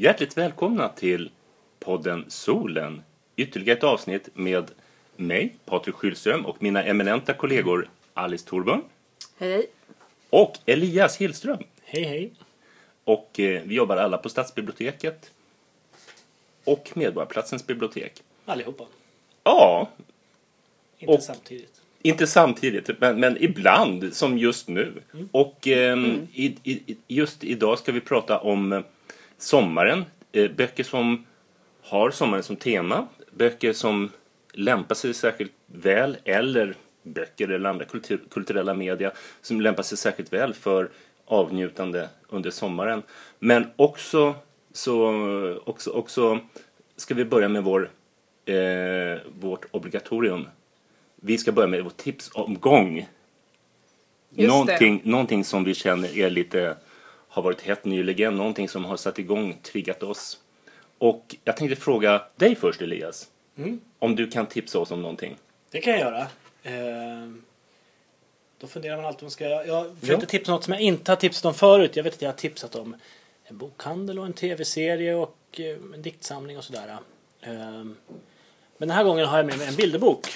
Hjärtligt välkomna till podden Solen. Ytterligare ett avsnitt med mig, Patrik Schylström och mina eminenta kollegor Alice Thorburn Hej, och Elias Hillström. Hej hej. Och eh, vi jobbar alla på Stadsbiblioteket och Medborgarplatsens bibliotek. Allihopa. Ja, Inte Och- samtidigt. inte samtidigt, men, men ibland, som just nu. Och ehm, i, i, just idag ska vi prata om eh, sommaren. Eh, böcker som har sommaren som tema. Böcker som lämpar sig särskilt väl, eller böcker eller andra kultur, kulturella media som lämpar sig särskilt väl för avnjutande under sommaren. Men också, så, också, också ska vi börja med vår, eh, vårt obligatorium. Vi ska börja med vår tipsomgång. Någonting, någonting som vi känner är lite, har varit hett nyligen, någonting som har satt igång, triggat oss. Och jag tänkte fråga dig först Elias. Mm. Om du kan tipsa oss om någonting. Det kan jag göra. Ehm, då funderar man alltid vad man ska. Jag försökte Ja. tipsa om något som jag inte har tipsat om förut. Jag vet att jag har tipsat om en bokhandel och en tv-serie och eh, en diktsamling och sådär. Ehm, men den här gången har jag med mig en bilderbok.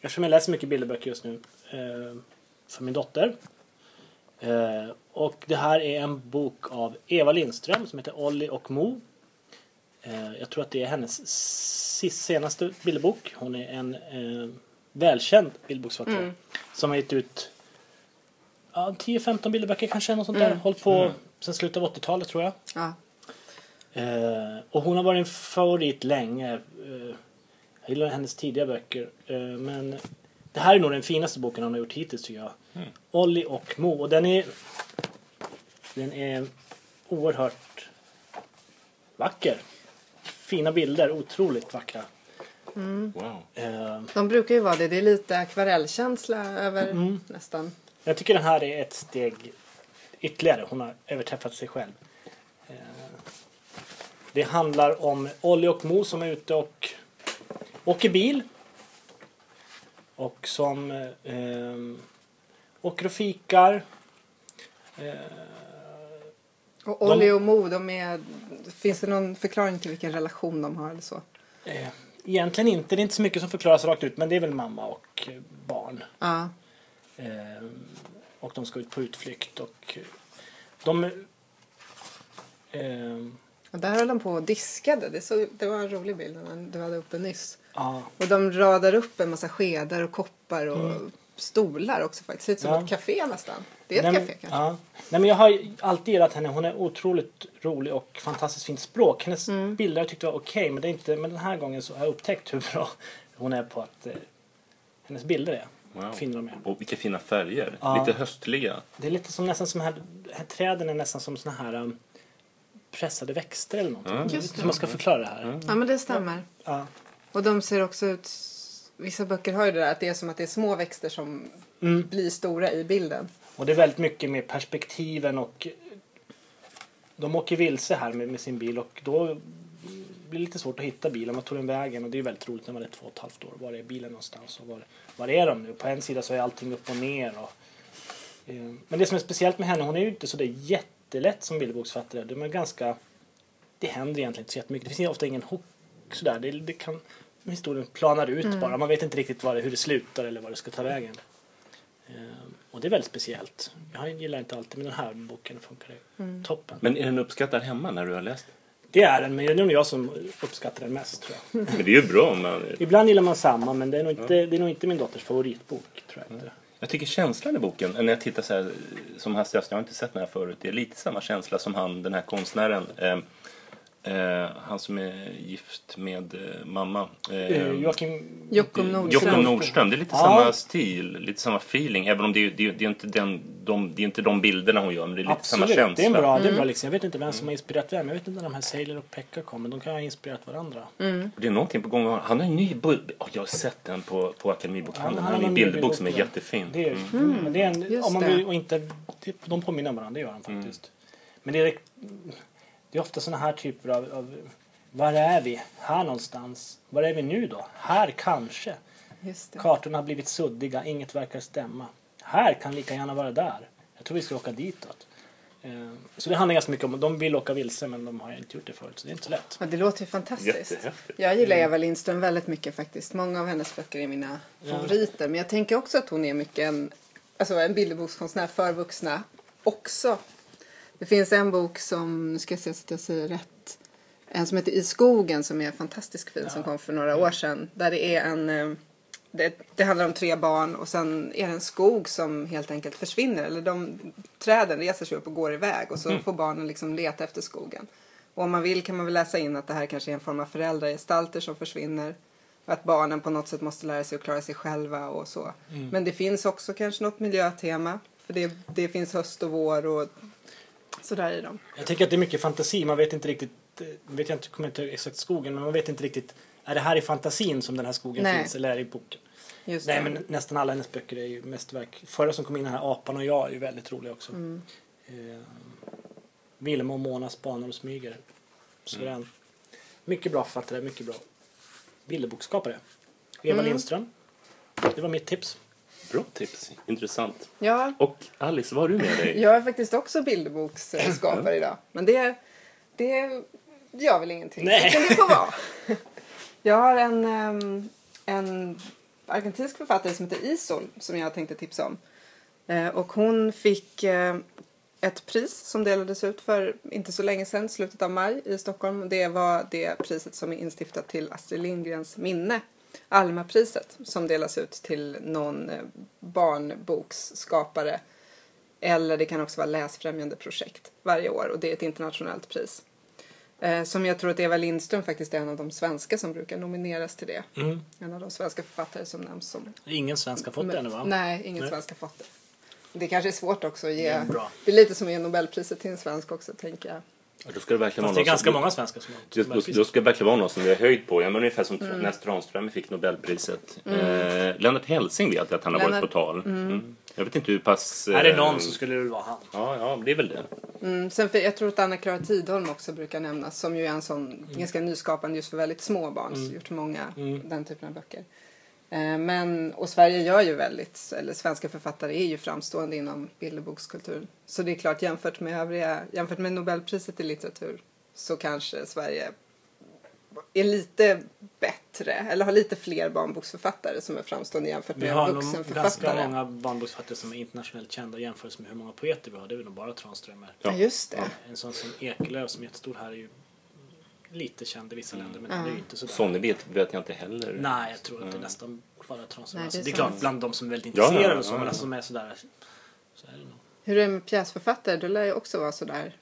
Eftersom jag läser mycket bilderböcker just nu. ehm, för min dotter. Och det här är en bok av Eva Lindström som heter Olli och Mo. Eh, Jag tror att det är hennes senaste bilderbok. Hon är en eh, välkänd bildboksförfattare som har gett ut ja, 10-15 bilderböcker kanske. Något sånt där. Hållit på sen slutet av 80-talet tror jag. Ja. Eh, och hon har varit en favorit länge. Jag gillar hennes tidiga böcker. Men det här är nog den finaste boken hon har gjort hittills tycker jag. Olli och Mo. Och den är, den är oerhört vacker. Fina bilder, otroligt vackra. Wow. Eh, De brukar ju vara det. Det är lite akvarellkänsla över Mm. nästan. jag tycker den här är ett steg ytterligare. Hon har överträffat sig själv. Eh, det handlar om Olli och Mo som är ute och åker bil. Och som eh, åker och fikar. Och Olli och Mo, de är... Finns det någon förklaring till vilken relation de har eller så? Eh, egentligen inte. Det är inte så mycket som förklaras rakt ut. Men det är väl mamma och eh, barn. Ja. Eh, och de ska ut på utflykt. Och de... Och där höll de på och diskade. Det, så, det var en rolig bild du hade uppe nyss. ja, Och de radar upp en massa skedar och koppar och stolar också faktiskt. Det ser ut som Mm. Ja. ett café nästan. Det är ett Nej, café men- kanske. Ja. Nej, men jag har ju alltid gillat henne. Hon är otroligt rolig och fantastiskt fint språk. Hennes Mm. bilder jag tyckte var okej men, det är inte, men den här gången så har jag upptäckt hur bra hon är på att eh, hennes bilder är. Wow. Fina de är. Och vilka fina färger. Ja. Lite höstliga. Det är lite som nästan som här, här träden är nästan som såna här um, pressade växter eller någonting. Mm. Just det. Hur man ska förklara det här. Ja men det stämmer. Ja. Och de ser också ut... Vissa böcker har ju det där att det är som att det är små växter som Mm. blir stora i bilden. Och det är väldigt mycket med perspektiven och de åker vilse här med, med sin bil och då blir det lite svårt att hitta bilen. Man tog den vägen och det är väldigt roligt när man är två och ett halvt år. Var är bilen någonstans och var, var är de nu? På en sida så är allting upp och ner. Och, eh, men det som är speciellt med henne, hon är ju inte så där jättelätt som bilderboksförfattare. De är ganska, det händer egentligen inte så jättemycket. Det finns ofta ingen hook sådär. Det, det kan, historien planar ut bara. Man vet inte riktigt det, hur det slutar eller vad det ska ta vägen. Eh, och det är väldigt speciellt. Jag gillar inte alltid, men den här boken funkar det toppen. Men är den uppskattad hemma när du har läst? Det är den, men det är nog jag som uppskattar den mest tror jag. Men det är ju bra om man... Ibland gillar man samma, men det är nog inte, det är nog inte min dotters favoritbok. Tror jag inte. Jag tycker känslan i boken, när jag tittar så här som hastigast, jag har inte sett den här förut, det är lite samma känsla som han, den här konstnären. Eh, eh, han som är gift med eh, mamma. Eh, Eh, Joakim... Jockum Nordström. Jockum Nordström. Det är lite Ja. samma stil, lite samma feeling. Även om det är, det är, det är, inte, den, de, det är inte de bilderna hon gör, men det är lite samma Absolut, känsla. det är en bra, det är bra liksom. Jag vet inte vem som har inspirerat vem. Jag vet inte när de här Sailor och Pekka kom, men de kan ha inspirerat varandra. Och Det är någonting på gång. Han har en ny bok. Oh, jag har sett den på, på Akademibokhandeln. Ja, han har en ny bilderbok som är jättefin. Det är, Mm. men det är en, Just om man det. vill, och inte, det, de påminner om varandra, det gör de faktiskt. Men det är, det är ofta sådana här typer av, av var är vi? Här någonstans. Var är vi nu då? Här kanske. Just det. Kartorna har blivit suddiga, inget verkar stämma. Här kan lika gärna vara där. Jag tror vi ska åka ditåt. Eh, Så det handlar ganska mycket om, de vill åka vilse men de har inte gjort det förut så det är inte så lätt. Ja, det låter ju fantastiskt. Jag gillar Eva Lindström väldigt mycket faktiskt. Många av hennes böcker är mina favoriter. Men jag tänker också att hon är mycket en, alltså en bilderbokskonstnär för vuxna också. Det finns en bok som, nu ska jag se så att jag säger rätt. En som heter I skogen som är fantastiskt fin som kom för några år sedan. Där det är en, eh, det, det handlar om tre barn och sen är det en skog som helt enkelt försvinner. Eller de, träden reser sig upp och går iväg och så får barnen liksom leta efter skogen. Och om man vill kan man väl läsa in att det här kanske är en form av föräldragestalter som försvinner. Och att barnen på något sätt måste lära sig att klara sig själva och så. Men det finns också kanske något miljötema. För det, det finns höst och vår och sådär i dem. Jag tycker att det är mycket fantasi, man vet inte riktigt, eh, vet jag inte, kommer inte exakt skogen, men man vet inte riktigt, är det här i fantasin som den här skogen Nej. finns eller är det i boken? Just Nej det. men nästan alla hennes böcker är ju mästerverk. Förra som kom in, den här Apan och jag, är ju väldigt rolig också. Mm. Eh, Vilma och Mona spanar och smyger. Suverän. Mycket bra författare, mycket bra bilderboksskapare. Eva Mm. Lindström. Det var mitt tips. Bra tips. Intressant. Ja, Och Alice, vad har du med dig? jag är faktiskt också bilderboksskapare idag. Men det, det gör väl ingenting. Nej. Utan det får vara. Jag har en, ehm, en argentinsk författare som heter Isol som jag tänkte tipsa om. Eh, Och hon fick eh, ett pris som delades ut för inte så länge sedan, slutet av maj i Stockholm. Det var det priset som är instiftat till Astrid Lindgrens minne. Almapriset som delas ut till någon eh, barnboksskapare. Eller det kan också vara läsfrämjande projekt varje år och det är ett internationellt pris. Eh, som jag tror att Eva Lindström faktiskt är en av de svenska som brukar nomineras till det. Mm. En av de svenska författare som nämns som... Ingen svensk har fått det ännu va? Nej, ingen Nej. svensk har fått det. Det kanske är svårt också att ge... Det är. Det är lite som att ge Nobelpriset till en svensk också, tänker jag. Ja, Då ska det verkligen Fast vara det är ganska som, många svenskar som har Då, då, då ska det verkligen vara någon som vi har höjd på. Ja, men ungefär som Mm. Nest Tranströmer fick Nobelpriset. Eh, Lennart Hellsing vet jag att han har varit Lennart- på tal. Mm. Jag vet inte hur pass... Är det eh, någon så skulle det vara han. Ja, ja, det är väl det. Mm, sen för, jag tror att Anna-Klara Tidholm också brukar nämnas som ju är en sån Mm. ganska nyskapande just för väldigt små barn. Så gjort många Mm. den typen av böcker. Eh, men, och Sverige gör ju väldigt, eller svenska författare är ju framstående inom bilderbokskultur. Så det är klart jämfört med övriga, jämfört med Nobelpriset i litteratur så kanske Sverige är lite bättre, eller har lite fler barnboksförfattare som är framstående jämfört Vi med har nog ganska vuxenförfattare. många barnboksförfattare som är internationellt kända jämfört med hur många poeter vi har. Det är väl nog bara Tranströmer. Ja, just det. En sån som Ekelöf som är jättestor här är ju lite känd i vissa länder men det är ju inte sådär. Sonny vet, vet jag inte heller. Nej, jag tror att det är nästan bara. Nej, Alltså, det är det är klart, bland de som är väldigt Ja, ja, intresserade och så, ja, men ja. alltså, som är sådär så är det nog. Hur är det med pjäsförfattare? Du lär ju också vara sådär.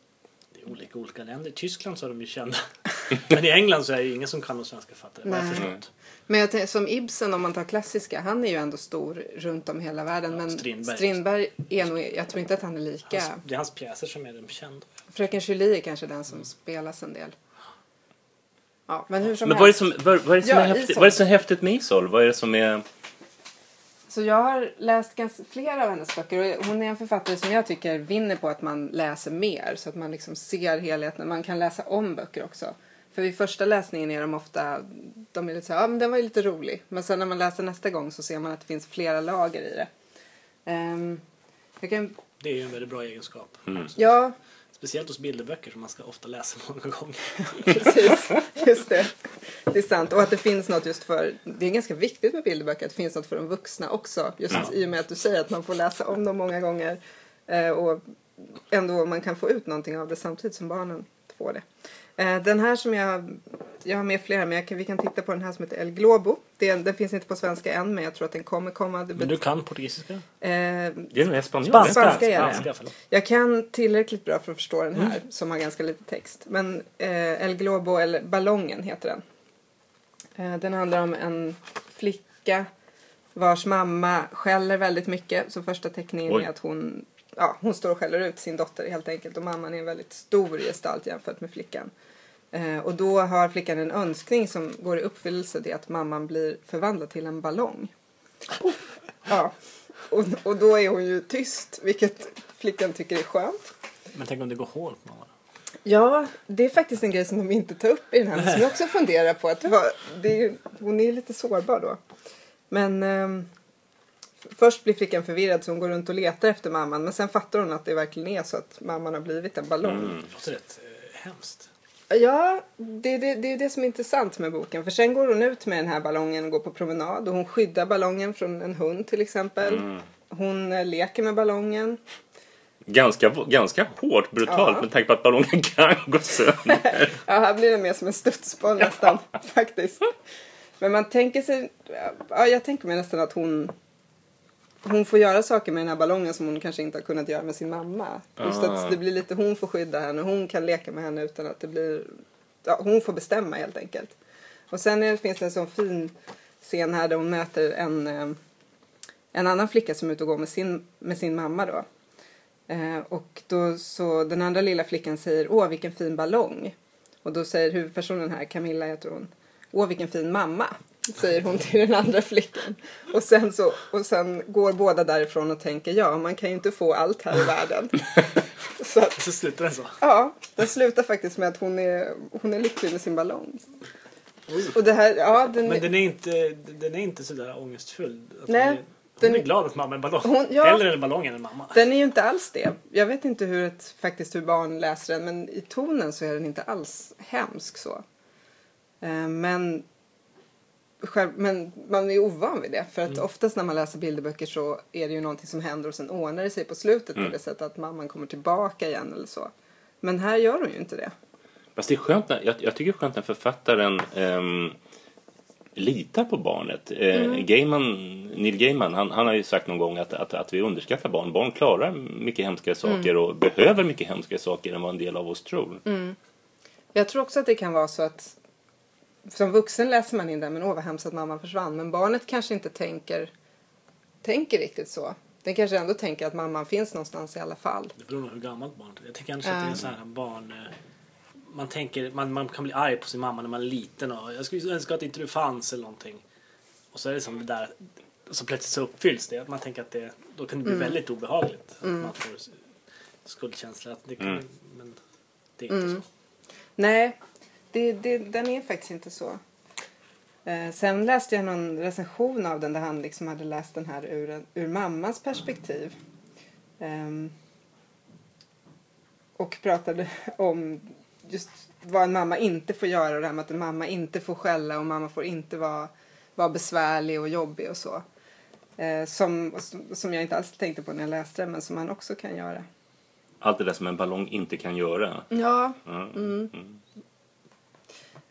Det är olika olika länder. I Tyskland så är de ju kända. men i England så är det ju ingen som kan de svenska författare, vad jag Nej. förstått. Men jag tänker, som Ibsen, om man tar klassiska, han är ju ändå stor runt om hela världen. men Strindberg. Strindberg är nog, jag tror inte att han är lika. Hans, det är hans pjäser som är de kända. Fröken Julie är kanske den som spelas en del. Ja, men hur som Men vad är det helst. som, vad, vad är det som Ja, är häftigt, vad är det som är häftigt med Isol? Vad är det som är... Så jag har läst ganska, flera av hennes böcker och hon är en författare som jag tycker vinner på att man läser mer så att man liksom ser helheten. Man kan läsa om böcker också. För vid första läsningen är de ofta, de är lite så här, ja men den var ju lite rolig. Men sen när man läser nästa gång så ser man att det finns flera lager i det. Jag kan, Det är ju en väldigt bra egenskap. ja, Speciellt hos bilderböcker som man ska ofta läsa många gånger. precis. Just det. Det är sant. Och att det finns något just för, det är ganska viktigt med bilderböcker, att det finns något för de vuxna också. Just Ja. i och med att du säger att man får läsa om dem många gånger. Eh, och ändå man kan få ut någonting av det samtidigt som barnen får det. Eh, den här som jag, jag har med flera, men jag kan, vi kan titta på den här som heter El Globo. Den, den finns inte på svenska än, men jag tror att den kommer komma. Det Men du kan portugisiska? eh, Det är espanjol. Spanska? Spanska är det. Spanska. Jag kan tillräckligt bra för att förstå den här som har ganska lite text. Men eh, El Globo, eller Ballongen heter den. Eh, den handlar om en flicka vars mamma skäller väldigt mycket. Så första teckningen Oj. är att hon, ja, hon står och skäller ut sin dotter helt enkelt. Och mamman är en väldigt stor gestalt jämfört med flickan. Eh, och då har flickan en önskning som går i uppfyllelse. Det är att mamman blir förvandlad till en ballong. Ja. Och, och då är hon ju tyst, vilket flickan tycker är skönt. Men tänk om det går hål på någon? Ja, det är faktiskt en grej som de inte tar upp i den här, men som jag också funderar på. Att det är, hon är ju lite sårbar då. Men ehm, Först blir flickan förvirrad så hon går runt och letar efter mamman men sen fattar hon att det verkligen är så att mamman har blivit en ballong. Mm. Det låter rätt eh, hemskt. Ja, det, det, det är det som är intressant med boken. För sen går hon ut med den här ballongen och går på promenad och hon skyddar ballongen från en hund till exempel. Mm. Hon eh, leker med ballongen. Ganska, ganska hårt, brutalt Ja. med tanke på att ballongen kan gå sönder. Ja, här blir det mer som en studsboll nästan faktiskt. Men man tänker sig, ja jag tänker mig nästan att hon hon får göra saker med den här ballongen som hon kanske inte har kunnat göra med sin mamma. Just Ah. att det blir lite, hon får skydda henne, hon kan leka med henne utan att det blir, ja, hon får bestämma helt enkelt. Och sen är, finns det en sån fin scen här där hon möter en, eh, en annan flicka som är ute och går med sin, med sin mamma då. Eh, och då så den andra lilla flickan säger åh vilken fin ballong. Och då säger huvudpersonen här, Camilla heter hon, åh vilken fin mamma. Säger hon till den andra flickan. Och sen, så, och sen går båda därifrån och tänker ja man kan ju inte få allt här i världen. så att, Så slutar den så. ja, den slutar faktiskt med att hon är, hon är lycklig med sin ballong. Och det här, ja den, Men den är inte, den är inte sådär ångestfull. Nej, Hon är, hon den- är glad att mamma är en ballong. Hon- ja. Hellre en ballong än en mamma. Den är ju inte alls det. Jag vet inte hur ett, faktiskt hur barn läser den men i tonen så är den inte alls hemsk så. Eh, Men, själv, men man är ovan vid det för att oftast när man läser bilderböcker så är det ju någonting som händer och sen ordnar det sig på slutet på det sättet att mamman kommer tillbaka igen eller så. Men här gör hon ju inte det. Fast det är skönt när, jag, jag tycker det är skönt när författaren ehm, litar på barnet. Eh, Gaiman, Neil Gaiman han, han har ju sagt någon gång att, att, att vi underskattar barn. Barn klarar mycket hemskare saker och behöver mycket hemskare saker än vad en del av oss tror. Jag tror också att det kan vara så att som vuxen läser man in det men åh vad hemskt att mamman försvann. Men barnet kanske inte tänker, tänker riktigt så. Den kanske ändå tänker att mamman finns någonstans i alla fall. Det beror på hur gammalt barnet är. Jag tänker annars att det är så här barn... eh, Man tänker, man, man kan bli arg på sin mamma när man är liten och jag skulle önska att inte du fanns eller någonting. Och så är det som det där, så plötsligt så uppfylls det. Att man tänker att det, då kan det bli väldigt obehagligt. Att man får skuldkänsla. Att det kan, Mm. Men det är inte så. Nej, det, det, den är faktiskt inte så. Eh, sen läste jag någon recension av den där han liksom hade läst den här ur, ur mammans perspektiv. Ehm, och pratade om just vad en mamma inte får göra och det här med att en mamma inte får skälla och mamma får inte vara, vara besvärlig och jobbig och så. Eh, som, som jag inte alls tänkte på när jag läste den men som man också kan göra. Allt det där som en ballong inte kan göra. Ja, Mm.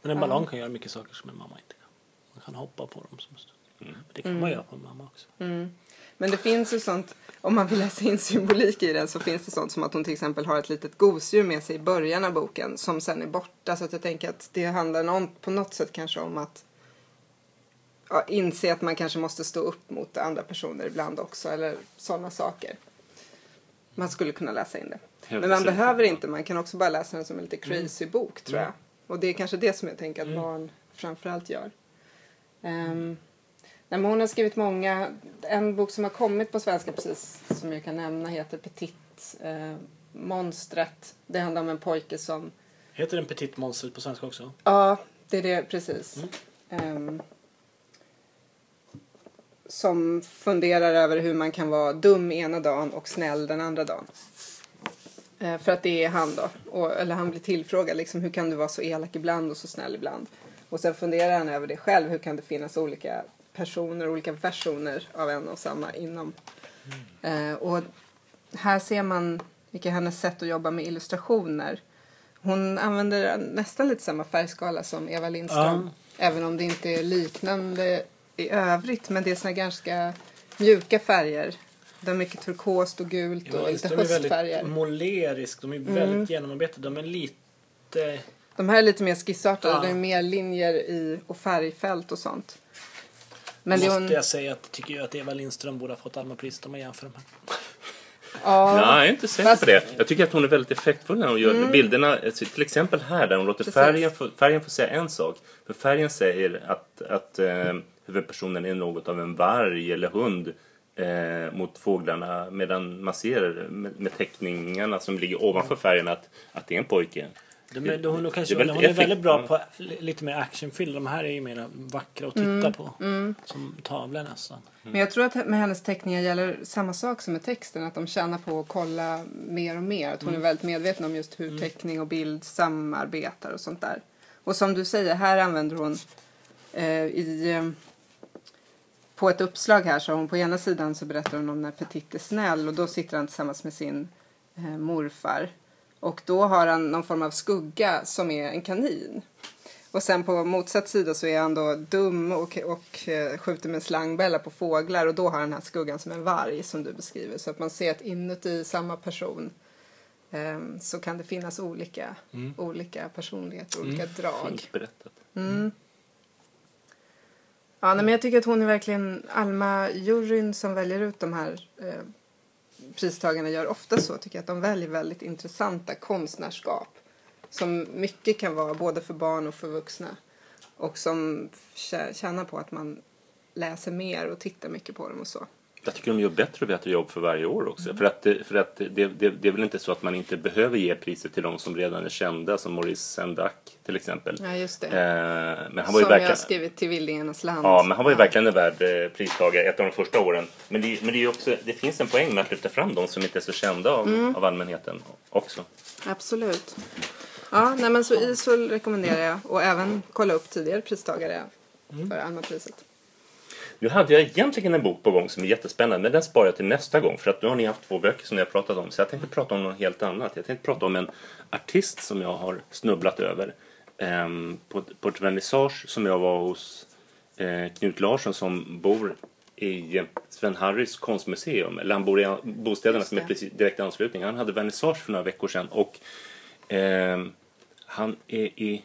Men en ballong kan göra mycket saker som en mamma inte kan. Man kan hoppa på dem. Som Men det kan man göra på en mamma också. Men det finns ju sånt, om man vill läsa in symbolik i den så finns det sånt som att hon till exempel har ett litet gosedjur med sig i början av boken som sen är borta. Så att jag tänker att det handlar någon, på något sätt kanske om att ja, inse att man kanske måste stå upp mot andra personer ibland också eller sådana saker. Man skulle kunna läsa in det. Helt Men man behöver inte, man kan också bara läsa den som en lite crazy bok tror jag. Och det är kanske det som jag tänker att barn framförallt gör. Um, Nej, hon har skrivit många. En bok som har kommit på svenska precis som jag kan nämna heter Petit eh, monstret. Det handlar om en pojke som... Heter den Petit Monster på svenska också? Ja, det är det precis. Ehm, som funderar över hur man kan vara dum ena dagen och snäll den andra dagen. Eh, för att det är han då. Och, eller han blir tillfrågad liksom hur kan du vara så elak ibland och så snäll ibland. Och sen funderar han över det själv. Hur kan det finnas olika personer, olika versioner av en och samma inom. Eh, och här ser man vilka hennes sätt att jobba med illustrationer. Hon använder nästan lite samma färgskala som Eva Lindström. Även om det inte är liknande i övrigt. Men det är såna ganska mjuka färger. Det är mycket turkost och gult och lite de är höstfärger. väldigt målerisk. De är väldigt genomarbetade. De är lite... De här är lite mer skissartade. Ja. Det är mer linjer i, och färgfält och sånt. Men det är måste hon, jag säga att tycker jag att Eva Lindström borde ha fått Almapriset om man jämför dem här. ja, Nej, jag är inte säker Fast- på det. Jag tycker att hon är väldigt effektfull när hon gör bilderna. alltså, Till exempel här där hon låter Precis. färgen få, färgen få säga en sak. För färgen säger att, att eh, huvudpersonen är något av en varg eller hund eh, mot fåglarna. Medan man ser med, med teckningarna som ligger ovanför färgen att, att det är en pojke. De är, de, de kanske, är hon är väldigt bra på li- lite mer actionfilm. De här är ju mer vackra att titta på. Som tavlor nästan. Men jag tror att med hennes teckningar gäller samma sak som med texten. Att de tjänar på att kolla mer och mer. Att hon är väldigt medveten om just hur teckning och bild samarbetar och sånt där. Och som du säger, här använder hon eh, i... På ett uppslag här så hon på ena sidan så berättar hon om när Petit är snäll och då sitter han tillsammans med sin eh, morfar. Och då har han någon form av skugga som är en kanin. Och sen på motsatt sida så är han då dum och, och eh, skjuter med en slangbälla på fåglar och då har han den här skuggan som en varg som du beskriver. Så att man ser att inuti samma person eh, så kan det finnas olika, olika personligheter, olika drag. Fint berättat. Ja, nej, men jag tycker att hon är verkligen, Alma-juryn som väljer ut de här eh, pristagarna gör ofta så, tycker jag att de väljer väldigt intressanta konstnärskap. Som mycket kan vara både för barn och för vuxna. Och som tjänar på att man läser mer och tittar mycket på dem och så. Jag tycker de gör bättre och bättre jobb för varje år också. För att, det, för att det, det, det är väl inte så att man inte behöver ge priset till de som redan är kända, som Maurice Sendak till exempel. Ja, just det. Eh, men han var ju som jag har verkligen... skrivit till Vildingarnas land. Ja, men han var ju verkligen en värd eh, pristagare ett av de första åren. Men, det, men det, är också, det finns en poäng med att lyfta fram de som inte är så kända av, Mm. av allmänheten också. Absolut. Ja, nej, men så ISOL rekommenderar jag och även kolla upp tidigare pristagare för Alma-priset. Nu hade jag egentligen en bok på gång som är jättespännande, men den sparar jag till nästa gång. För att nu har ni haft två böcker som ni har pratat om. Så jag tänkte prata om något helt annat. Jag tänkte prata om en artist som jag har snubblat över. ehm, på, på ett vernissage som jag var hos eh, Knut Larsson som bor i eh, Sven Harrys konstmuseum. Eller han bor i bostäderna som är precis direkt i anslutning. Han hade vernissage för några veckor sedan. Och ehm, han är i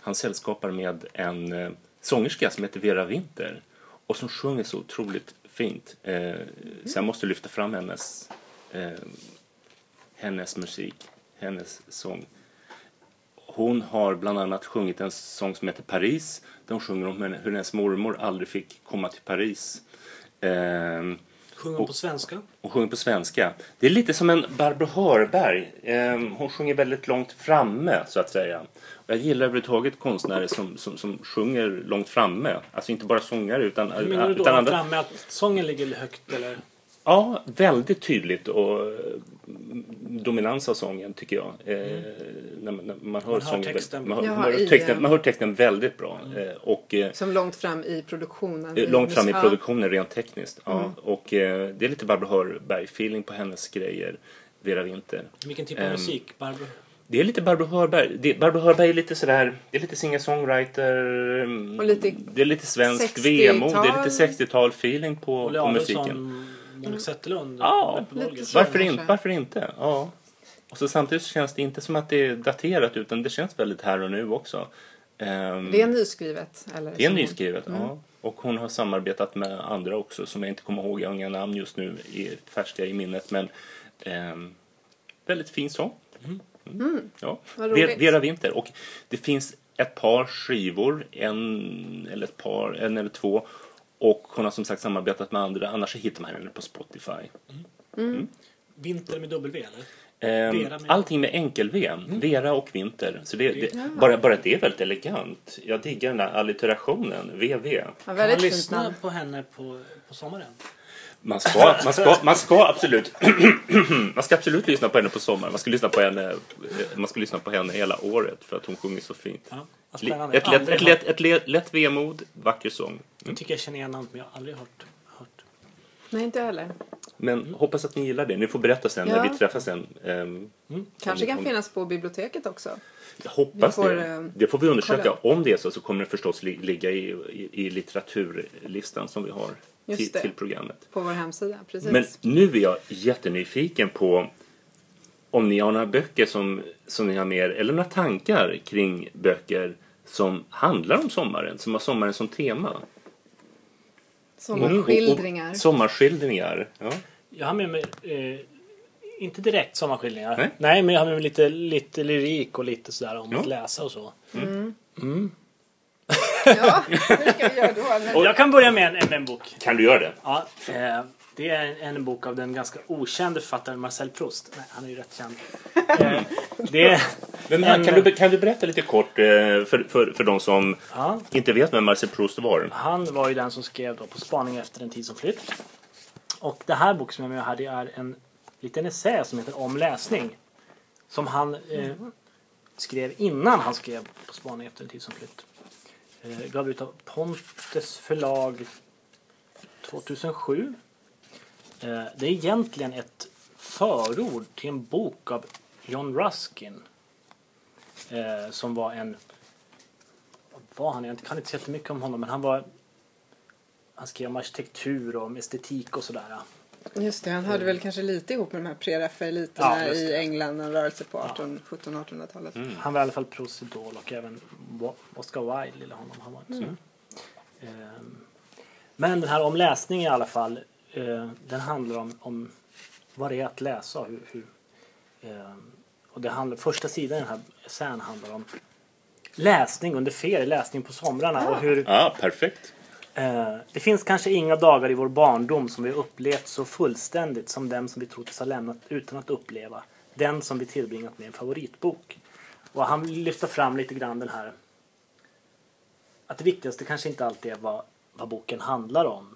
han sällskapar med en eh, sångerska som heter Vera Winter och som sjunger så otroligt fint. Eh, Så jag måste lyfta fram hennes, eh, hennes musik, hennes sång. Hon har bland annat sjungit en sång som heter Paris. Där hon sjunger om hur hennes mormor aldrig fick komma till Paris. Eh, Sjunger hon på svenska? hon sjunger på svenska. Det är lite som en Barbro Hörberg. Ehm, hon sjunger väldigt långt framme, så att säga. Jag gillar överhuvudtaget konstnärer som, som, som sjunger långt framme. Alltså inte bara sångare, utan, Hur menar du då? utan andra. Framme att sången ligger högt eller? Ja, väldigt tydligt och eh, dominans av sången, tycker jag. Eh, när, man, när man hör, hör sången, texten. Man hör, Jaha, man, hör i, texten, man hör texten väldigt bra. Eh, och, eh, Som långt fram i produktionen. Långt fram i Ja. produktionen rent tekniskt. Ja. Mm. Och eh, det är lite Barbro Hörberg-feeling på hennes grejer. Vera Winter. Vilken typ av Ehm, musik? Barbro? Det är lite Barbro Hörberg. Det, Barbro Hörberg är lite sådär, det är lite singer-songwriter. mm, Och lite det är lite svensk 60-tal. vemod. Det är lite 60-tal-feeling på, Olle på musiken. Monica Zetterlund? Ja. Varför, inte? Varför inte? Ja. Och så samtidigt så känns det inte som att det är daterat utan det känns väldigt här och nu också. Ehm, Det är nyskrivet? Eller Det är nyskrivet, ja. Och hon har samarbetat med andra också som jag inte kommer ihåg. Jag har inga namn just nu i, färska i minnet. Men ehm, väldigt fin sång. Mm. Ja. Vad Vera, roligt. Vera Winter. Och det finns ett par skivor, en eller ett par, en eller två. Och hon har som sagt samarbetat med andra. Annars så hittar man henne på Spotify. Vinter med W eller? Ehm, med- allting med enkel-V. Vera och Vinter. Så det, det, bara, bara det är väldigt elegant. Jag diggar den där allitterationen. VV. Ja, Kan man lyssna namn. på henne på, på sommaren? Man ska, man ska, man ska absolut man ska absolut lyssna på henne på sommaren. Man ska lyssna på henne, eh, man ska lyssna på henne hela året för att hon sjunger så fint. Ja, spännande. Ett lätt, ett, lätt, ett lätt, lätt vemod, vacker sång. Jag tycker jag känner igen namnet men jag har aldrig hört. hört. Nej, inte jag heller. Men hoppas att ni gillar det. Ni får berätta sen när Ja. vi träffas sen. Ehm, Kanske om- kan om- finnas på biblioteket också. Jag hoppas får, det. eh, Det får vi undersöka. kolla. Om det är så så kommer det förstås li- ligga i, i, i litteraturlistan som vi har till, det. till programmet. På vår hemsida, precis. Men nu är jag jättenyfiken på om ni har några böcker som, som ni har med er, eller några tankar kring böcker som handlar om sommaren, som har sommaren som tema. Sommarskildringar. Och, och, sommarskildringar. Ja. Jag har med mig, eh, inte direkt sommarskildringar. Nej. men jag har med mig lite, lite lyrik och lite sådär om Ja. att läsa och så. Ja, hur ska vi göra då? Och jag kan börja med en, med en bok. Kan du göra det? Ja, eh, Det är en bok av den ganska okände författaren Marcel Proust. Nej, han är ju rätt känd. Det är Men en- kan, du, kan du berätta lite kort eh, för, för, för de som Ja. inte vet vem Marcel Proust var? Han var ju den som skrev då På spaning efter en tid som flytt. Och det här boken som jag med här det är en liten essä som heter Om läsning. Som han eh, skrev innan han skrev På spaning efter en tid som flytt. Eh, gav ut av Pontes förlag 2007. Eh, det är egentligen ett förord till en bok av John Ruskin. Eh, som var en vad var han? Jag kan inte säga mycket om honom men han var han skrev om arkitektur och om estetik och sådär. Just det, han hade väl kanske lite ihop med de här pre-Raffaeliterna Ja, i. England, en rörelse på 18, 1700-1800-talet. Han var i alla fall Prousts idol och även Oscar Wilde, lilla honom. Han var inte så. Ehm, Men den här om läsning i alla fall, eh, den handlar om, om vad det är att läsa. och Hur, hur, ehm, och det handlar, första sidan i den här essän handlar om läsning under ferie, läsning på somrarna och hur Ja, perfekt. Eh, det finns kanske inga dagar i vår barndom som vi upplevt så fullständigt som den som vi trott oss ha lämnat utan att uppleva. Den som vi tillbringat med en favoritbok. Och han lyfter fram lite grann den här att det viktigaste kanske inte alltid är vad, vad boken handlar om.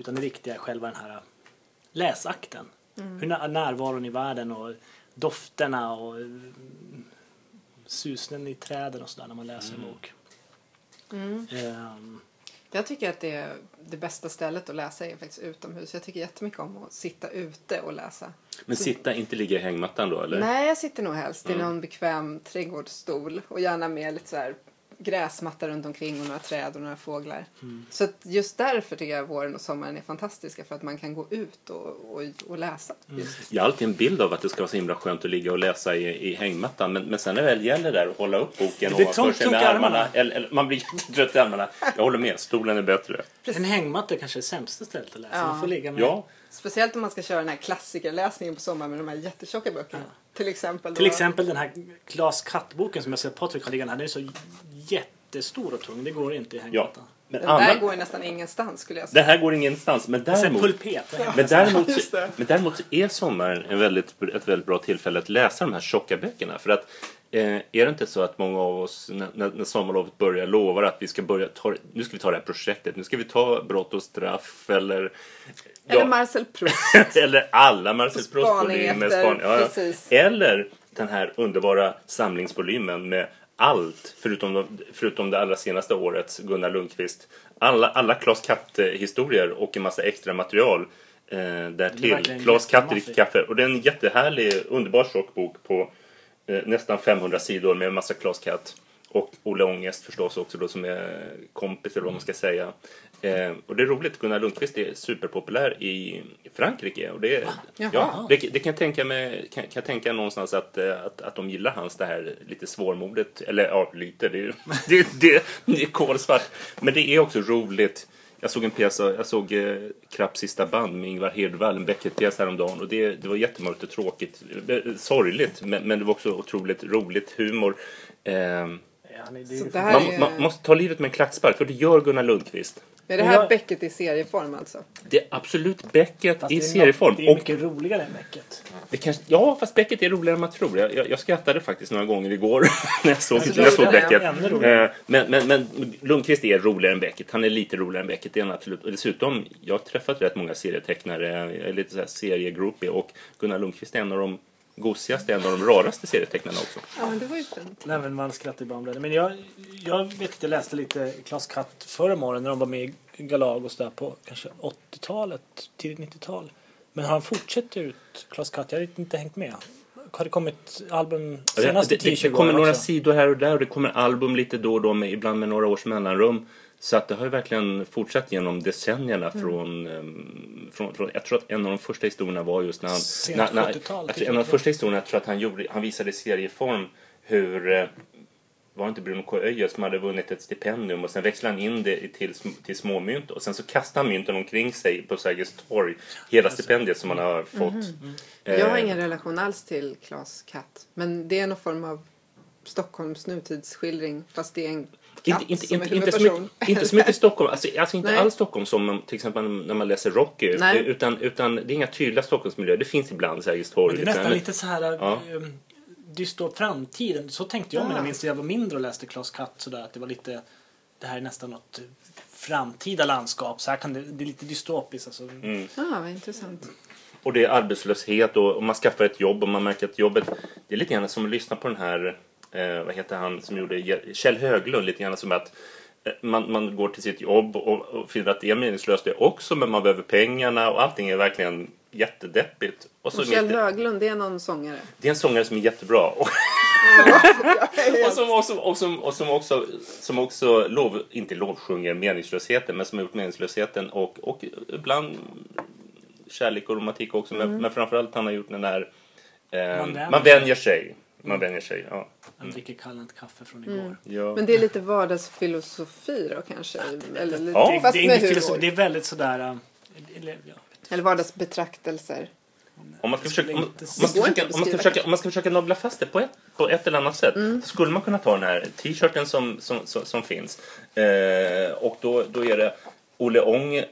Utan det viktiga är själva den här läsakten. Hur när, närvaron i världen och dofterna och mm, susningen i träden och sådär när man läser en bok. Ehm, Jag tycker att det, är det bästa stället att läsa är faktiskt utomhus. Jag tycker jättemycket om att sitta ute och läsa. Men sitta, inte ligga i hängmattan då eller? Nej, jag sitter nog helst i någon bekväm trädgårdsstol och gärna med lite så här gräsmatta runt omkring och några träd och några fåglar. Så att just därför tycker jag våren och sommaren är fantastiska för att man kan gå ut och, och, och läsa. Just. Jag har alltid en bild av att det ska vara så himla skönt att ligga och läsa i, i hängmattan. Men, men sen när det väl gäller där att hålla upp boken ovanför sig med armarna. armarna. Eller, eller, man blir jättetrött i armarna. Jag håller med, stolen är bättre. En hängmatta är kanske det sämsta stället att läsa. Ja. Man får ligga med. Ja, Speciellt om man ska köra den här klassikerläsningen på sommaren med de här jättetjocka böckerna. Till exempel. Till då- exempel den här Klas Katt-boken som jag ser Patrik har liggande här. Den är så jättestor och tung. Det går inte i ja. hängmattan. Men Den där annan, går ju nästan ingenstans skulle jag det säga. här går ingenstans. Men däremot, pulpet. men, däremot, det. men däremot så är sommaren en väldigt, ett väldigt bra tillfälle att läsa de här tjocka böckerna. För att är det inte så att många av oss när, när, sommarlovet börjar lovar att vi ska börja ta, nu ska vi ta det här projektet, nu ska vi ta brott och straff eller Eller ja, Marcel Proust. eller alla Marcel spaning Proust-volymer. ja, ja. Eller den här underbara samlingsvolymen med allt förutom, de, förutom det allra senaste årets Gunnar Lundqvist. Alla, alla Klas Katt-historier och en massa extra material eh, därtill. Klas Katt dricker kaffe. Och det är en jättehärlig, underbar tjock bok på eh, nästan 500 sidor med en massa Klas Katt. Och Olle Ångest förstås också då som är kompis eller vad man ska säga. Eh, och det är roligt, Gunnar Lundqvist är superpopulär i Frankrike. Och det, ja, det, det kan jag tänka mig, kan, kan tänka någonstans att, eh, att, att de gillar hans det här lite svårmodet. Eller ja, lite, det, är- det, det, det är kolsvart. Men det är också roligt. Jag såg en pjäs, jag såg eh, Krapps sista band med Ingvar Hirdwall, en Beckett-pjäs häromdagen. Och det, det var jättemörkt och tråkigt. Eh, Sorgligt, men, men det var också otroligt roligt. Humor. Eh, man, man måste ta livet med en klackspark och det gör Gunnar Lundqvist. Är det här jag- Beckett i serieform alltså? Det är absolut Beckett Fast i det serieform. Det är Och mycket roligare än Beckett. det kanske, ja, fast Beckett är roligare än man tror. Jag, jag, jag skrattade faktiskt några gånger igår när jag såg, Alltså, när jag såg Beckett. Eh, Men, men, men Lundqvist är roligare än Beckett. Han är lite roligare än Beckett. Det är han absolut. Och dessutom, jag har träffat rätt många serietecknare. Jag är lite så här seriegroupie. Och Gunnar Lundqvist är en av de gosigaste, en av de raraste serietecknarna också. Ja, men det var ju fint. Nej men man skrattar det. Men jag, jag vet att jag läste lite Klas Katt förra morgonen när de var med i Galagos där på kanske 80-talet, tidigt 90-tal. Men har han fortsatt ut Klas Katt? Jag har inte hängt med. Har det kommit album senaste det, det, det 10-20 kommer åren några också? sidor här och där och det kommer album lite då och då, med, ibland med några års mellanrum. Så att det har ju verkligen fortsatt genom decennierna Mm. från, ehm, från, från... Jag tror att en av de första historierna var just när han... Sent när, när, 70-tal, jag tror, en av de första historierna, jag tror att han, gjorde, han visade i serieform hur... eh, Var det inte Bruno K. Öijer som hade vunnit ett stipendium och sen växlade han in det till, till småmynt och sen så kastade han mynten omkring sig på Sergels torg. Hela stipendiet som han har fått. Jag har Eh, ingen relation alls till Klas Katt. Men det är någon form av Stockholms nutidsskildring. Fast det är en katt Inte, inte, som inte, är inte, så huvudperson. mycket, inte så mycket Stockholm, alltså, alltså inte Nej. alls Stockholm som till exempel när man läser Rocky. Nej. Utan, utan det är inga tydliga Stockholmsmiljöer. Det finns ibland Sergels torg. Det är nästan lite så här Ja. ja. dystop framtiden. Så tänkte jag mig när jag Ah. minns när jag var mindre och läste Klas Katt sådär att det var lite det här är nästan något framtida landskap. Så här kan det, det är lite dystopiskt alltså. Mm. Ja, vad intressant. Och det är arbetslöshet och, och man skaffar ett jobb och man märker att jobbet... Det är lite grann som att lyssna på den här, eh, vad heter han som gjorde, Je- Kjell Höglund, lite grann som att eh, man, man går till sitt jobb och, och finner att det är meningslöst det också men man behöver pengarna och allting är verkligen jättedeppigt. Och så Och Kjell mitt Höglund, det är någon sångare. det är en sångare som är jättebra. Och, som, och, som, och, som, och som också, som också lov, inte lovsjunger meningslösheten men som har gjort meningslösheten och, och ibland kärlek och romantik också. Men, men framförallt han har gjort den där eh, Man vänjer sig. Man vänjer sig, ja. Jag dricker kallande kaffe från igår. ja. Men det är lite vardagsfilosofi då kanske? Eller, lite, Ja. Det, fast det, är med inte humor. filosofi, det är väldigt sådär... äh, Eller, ja, Eller vardagsbetraktelser. Om man ska försöka, om, om, Det man ska går inte försöka, att om, man ska beskriva försöka, om man ska försöka nagla fast det på ett, på ett eller annat sätt Mm. så skulle man kunna ta den här t-shirten som, som, som, som finns eh, och då, då är det Olle Ång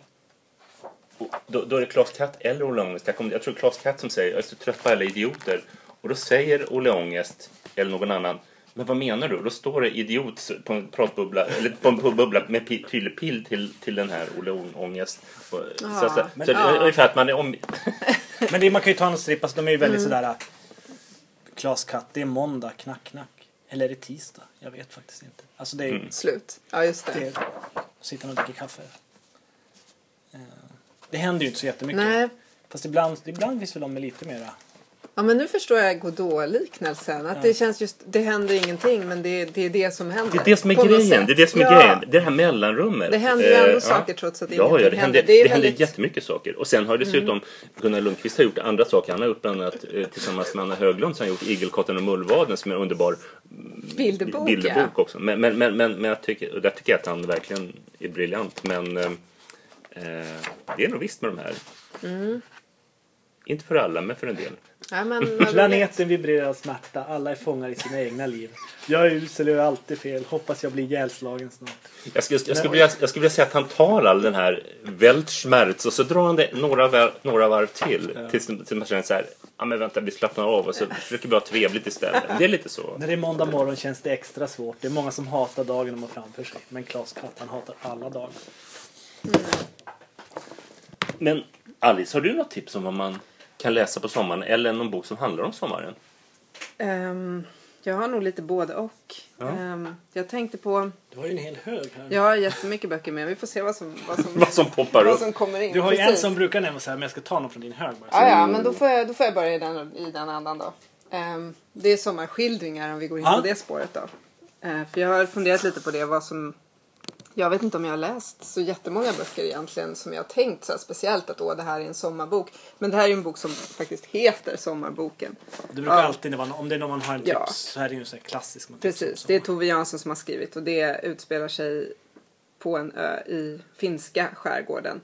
då, då är det Klas Katt eller Olle Ångest. Jag, kommer, jag tror Klas Katt som säger jag är så trött på alla idioter. Och då säger Olle Ångest eller någon annan men vad menar du? Och då står det idiot på en pratbubbla, eller på en bubbla med tydlig pil till, till den här Olle Ång- Ångest. Och, så, Ja, så, så, men- så, ja. ungefär att man är om... Men det, man kan ju ta en stripp, alltså, de är ju väldigt Mm. sådär... Klas Katt, det är måndag, knack knack. Eller är det tisdag? Jag vet faktiskt inte. Alltså det är Mm. Slut. Ja, just det. det, sitter och dricker kaffe. Eh, Det händer ju inte så jättemycket. Nej. Fast ibland, ibland finns väl de med lite mera... Ja, men nu förstår jag Godot-liknelsen. Att det känns just, det händer ingenting men det, det är det som händer. Det är det som är På grejen. Det är det som är ja. grejen. Det är det här mellanrummet. Det händer ju ändå Eh, saker trots att Ja, ja ingenting det händer. Det är det händer väldigt- Mm. jättemycket saker. Och sen har dessutom Gunnar Lundqvist har gjort andra saker. Han har annat eh, tillsammans med Anna Höglund så har han gjort Igelkotten och Mullvaden som är en underbar Bilderbok, bilderbok ja. också. Men, men, men, men, men jag tycker, och där tycker jag att han verkligen är briljant. Men eh, eh, det är nog visst med de här. Mm. Inte för alla, men för en del. Ja, men. Planeten vibrerar av smärta, alla är fångar i sina egna liv. Jag är usel och gör alltid fel, hoppas jag blir ihjälslagen snart. Jag skulle, jag, skulle vilja, jag skulle vilja säga att han tar all den här Weltschmerz och så drar han det några, var- några varv till. Tills, tills man känner så här, ja men vänta vi slappnar av och så försöker vi ha trevligt istället. Det är lite så. När det är måndag morgon känns det extra svårt. Det är många som hatar dagen de har framför sig. Men Klas Katt, han hatar alla dagar. Men Alice, har du något tips om vad man kan läsa på sommaren eller någon bok som handlar om sommaren? Ehm, jag har nog lite både och. Ja. Ehm, jag tänkte på, Du har ju en hel hög här. jag har jättemycket böcker med. Vi får se vad som, vad som, Vad som poppar vad upp. som kommer in. Du har ju en Precis. som brukar nämna så här, men jag ska ta någon från din hög bara. Ja, ja, men då får jag, då får jag börja i den, i den andan då. Ehm, det är sommarskildringar om vi går in Ja. på det spåret då. Ehm, för jag har funderat lite på det, vad som... Jag vet inte om jag har läst så jättemånga böcker egentligen som jag har tänkt så här speciellt att åh, det här är en sommarbok. Men det här är en bok som faktiskt heter Sommarboken. Det brukar Ja. alltid vara, om det är någon man har en tips Ja. så är det ju en sån här klassisk. man Precis, det är. Tove Jansson som har skrivit och det utspelar sig på en ö i finska skärgården.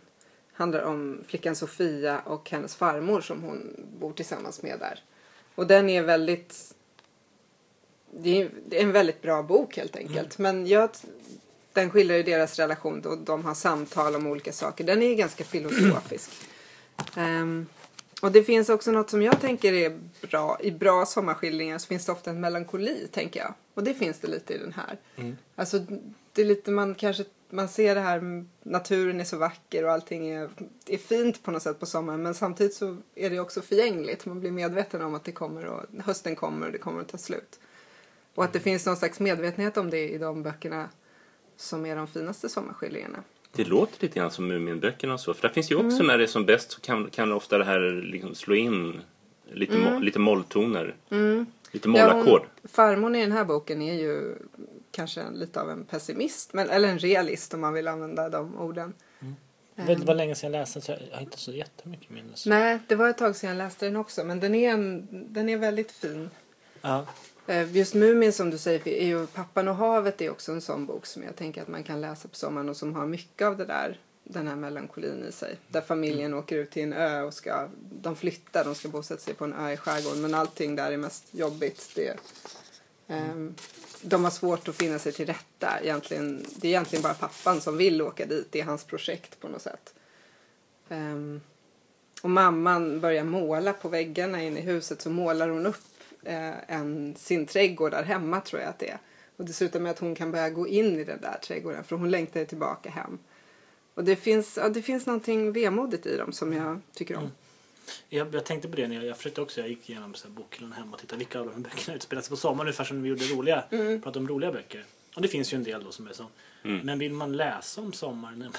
Handlar om flickan Sofia och hennes farmor som hon bor tillsammans med där. Och den är väldigt... Det är, det är en väldigt bra bok helt enkelt. Men jag, den skildrar ju deras relation och de har samtal om olika saker. Den är ganska filosofisk. Ehm, och det finns också något som jag tänker är bra. I bra sommarskildringar så finns det ofta en melankoli, tänker jag. Och det finns det lite i den här. Alltså, det är lite man kanske, man ser det här, naturen är så vacker och allting är, är fint på något sätt på sommaren. Men samtidigt så är det också förgängligt. Man blir medveten om att det kommer och hösten kommer och det kommer att ta slut. Och att det finns någon slags medvetenhet om det i de böckerna som är de finaste sommarskildringarna. Det låter lite grann som Muminböckerna och så. För där finns ju också Mm. när det är som bäst så kan, kan ofta det här liksom slå in lite, mo, lite molltoner. Lite Mm. Ja, mollackord. hon, farmorn i den här boken är ju kanske lite av en pessimist, men, eller en realist om man vill använda de orden. Det var länge sedan jag läste så jag har inte så jättemycket minne. så- Nej, det var ett tag sedan jag läste den också, men den är, en, den är väldigt fin. Ja. Eh, Just Mumin som du säger, är ju Pappan och havet är också en sån bok som jag tänker att man kan läsa på sommaren och som har mycket av det där, den här melankolin i sig. Där familjen åker ut till en ö och ska, de flyttar, de ska bosätta sig på en ö i skärgården men allting där är mest jobbigt. Det, Ehm, de har svårt att finna sig till rätta. Egentligen, det är egentligen bara pappan som vill åka dit. Det är hans projekt på något sätt. Ehm, och mamman börjar måla på väggarna inne i huset så målar hon upp eh, en, sin trädgård där hemma tror jag att det är. Och det slutar med att hon kan börja gå in i den där trädgården för hon längtar tillbaka hem. Och det finns, ja, det finns någonting vemodigt i dem som jag tycker om. Jag, jag tänkte på det när jag, jag försökte också, jag gick igenom så här bokhyllan hemma och tittade vilka av de här böckerna utspelar sig på sommaren ungefär som vi gjorde roliga, Mm. pratade om roliga böcker. Och det finns ju en del då som är så. Men vill man läsa om sommaren?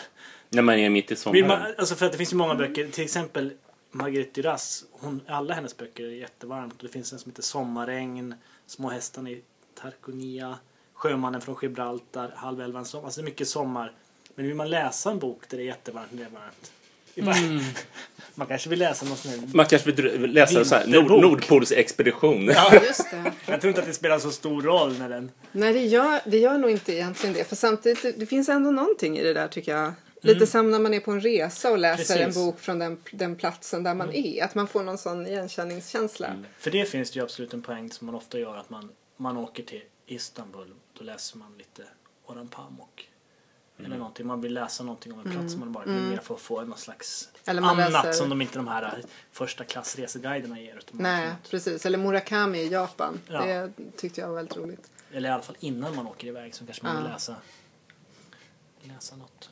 När man är mitt i Vill sommaren. man, alltså för att det finns ju många böcker, till exempel Marguerite Duras, hon, alla hennes böcker är jättevarmt. Det finns en som heter Sommarregn, Små hästarna i Tarkonia, Sjömannen från Gibraltar, Halvelvan sommar. Alltså det är mycket sommar. Men vill man läsa en bok där det är jättevarmt, det är varmt. Bara, Man kanske vill läsa någon sån här... Man kanske vill läsa så här, Nord. Nordpolsexpedition. Ja, just det. Jag tror inte att det spelar så stor roll när den... Nej, det gör, det gör nog inte egentligen det. För samtidigt, det, det finns ändå någonting i det där tycker jag. Lite som när man är på en resa och läser Precis. en bok från den, den platsen där man är. Att man får någon sån igenkänningskänsla. För det finns det ju absolut en poäng som man ofta gör att man, man åker till Istanbul. Då läser man lite Orhan Pamuk. Eller någonting. Man vill läsa någonting om en plats som man varit mm. mer för att få någon slags Eller man annat läser- som de inte de här första klassreseguiderna ger. Nej, får- precis. Eller Murakami i Japan. Ja. Det tyckte jag var väldigt roligt. Eller i alla fall innan man åker iväg så kanske man vill läsa, läsa något.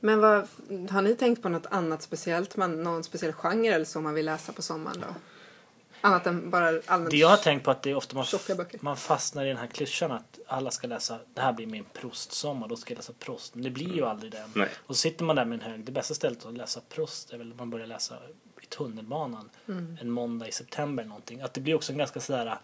Men vad, har ni tänkt på något annat speciellt? Man, någon speciell genre eller så man vill läsa på sommaren då? Annat än bara allmänt Det jag har tänkt på att det är ofta man, man fastnar i den här klyschan att alla ska läsa, det här blir min prostsommar, då ska jag läsa Prost. Men det blir ju aldrig det. Nej. Och så sitter man där med en hög, det bästa stället att läsa Prost är väl att man börjar läsa i tunnelbanan Mm. en måndag i september någonting. Att det blir också en ganska sådär,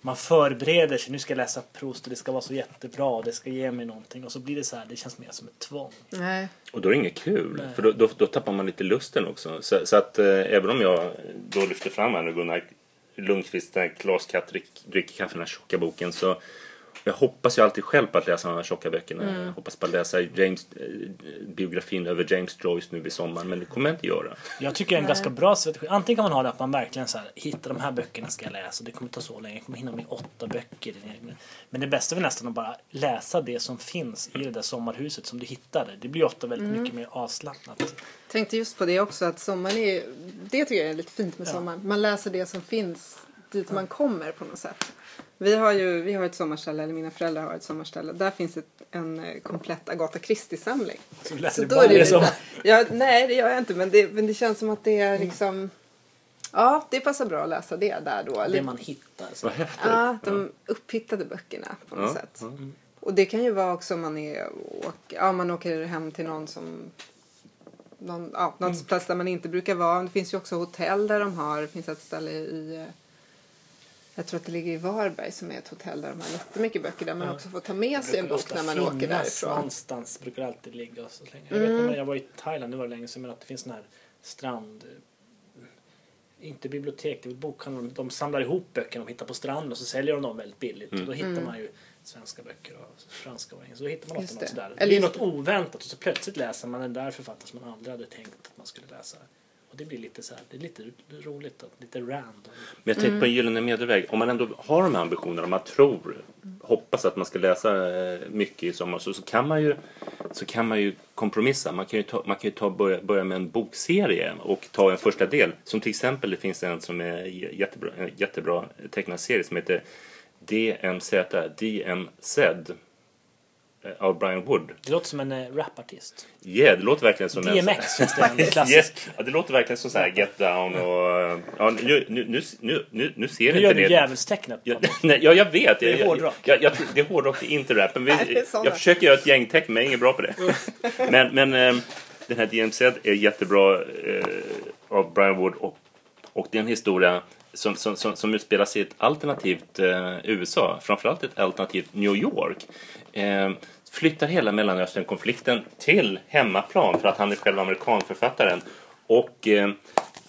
man förbereder sig, nu ska jag läsa Prost och det ska vara så jättebra det ska ge mig någonting. Och så blir det så här, det känns mer som ett tvång. Nej. Och då är det inget kul. Nej. För då, då, då tappar man lite lusten också. Så, så att eh, även om jag då lyfter fram här nu Gunnar Lundqvist, den här Klas katt drick- dricker kaffe, den här tjocka boken. Så jag hoppas ju alltid själv på att läsa de här tjocka böckerna. Jag hoppas på att läsa James, eh, biografin över James Joyce nu i sommar. Men det kommer jag inte göra. Jag tycker det är en ganska bra strategi. Antingen kan man ha det att man verkligen så här, hittar de här böckerna ska jag läsa. Det kommer ta så länge. Jag kommer hinna med åtta böcker. Men det bästa är väl nästan att bara läsa det som finns i det där sommarhuset som du hittade. Det blir ofta väldigt Mm. mycket mer avslappnat. Tänkte just på det också att sommaren är Det tycker jag är lite fint med Ja. sommaren. Man läser det som finns dit man kommer på något sätt. Vi har ju vi har ett sommarställe, eller mina föräldrar har ett sommarställe. Där finns ett, en eh, komplett Agatha Christie-samling. Så du läser då bara det som... ja, nej, det gör jag inte. Men det, men det känns som att det är liksom... Ja, det passar bra att läsa det där då. Det man hittar. Så. Vad häftigt. ja, de upphittade böckerna på något Ja, sätt. ja. Och det kan ju vara också om man, är, åk, ja, man åker hem till någon som någon, ja, någon Mm. plats där man inte brukar vara. Det finns ju också hotell där de har. Det finns ett ställe i eh, jag tror att det ligger i Varberg som är ett hotell där de har jättemycket böcker där man Ja. också får ta med sig en bok när man åker därifrån. Mm. Någonstans brukar det alltid ligga och så länge. Jag vet när jag var i Thailand, det var länge sedan, men att det finns sån här strand... Inte bibliotek, det är väl bokhandel. De samlar ihop böcker de hittar på stranden och så säljer de dem väldigt billigt. Och då hittar man ju svenska böcker och franska och engelska. Så då hittar man ofta något det. sådär. Det Eller blir just- något oväntat och så plötsligt läser man den där författaren som man aldrig hade tänkt att man skulle läsa. Och det blir lite så här, det är lite roligt och lite random. Men jag tänkte på en gyllene medelväg. Om man ändå har de här ambitionerna, om man tror, hoppas att man ska läsa eh, mycket i sommar så, så, kan, man ju, så kan man ju kompromissa. Man kan ju, ta, man kan ju ta, börja, börja med en bokserie och ta en första del. Som till exempel, det finns en som är jättebra, en jättebra tecknad serie som heter DMZ, DMZ av Brian Wood. Det låter som en eh, rapartist. Yeah, det låter verkligen som en... DMX finns det en Yes, klassisk. ja, det låter verkligen som så här Get Down och... Ja, nu, nu, nu, nu, nu, nu ser Nu inte gör ni... du djävulstecknet. Ja, nej, ja, jag vet. Det är Jag- hårdrock. Jag, jag, det är hårdrock, det är inte rap. Men Nej, det vi, jag försöker göra ett gängtecken, men jag är ingen bra på det. men men ehm, den här DMZ är jättebra eh, av Brian Wood och, och det är en historia som, som, som, som utspelar sig i ett alternativt eh, USA, framförallt ett alternativt New York. Eh, flyttar hela Mellanösternkonflikten till hemmaplan för att han är själv amerikanförfattaren. Och eh,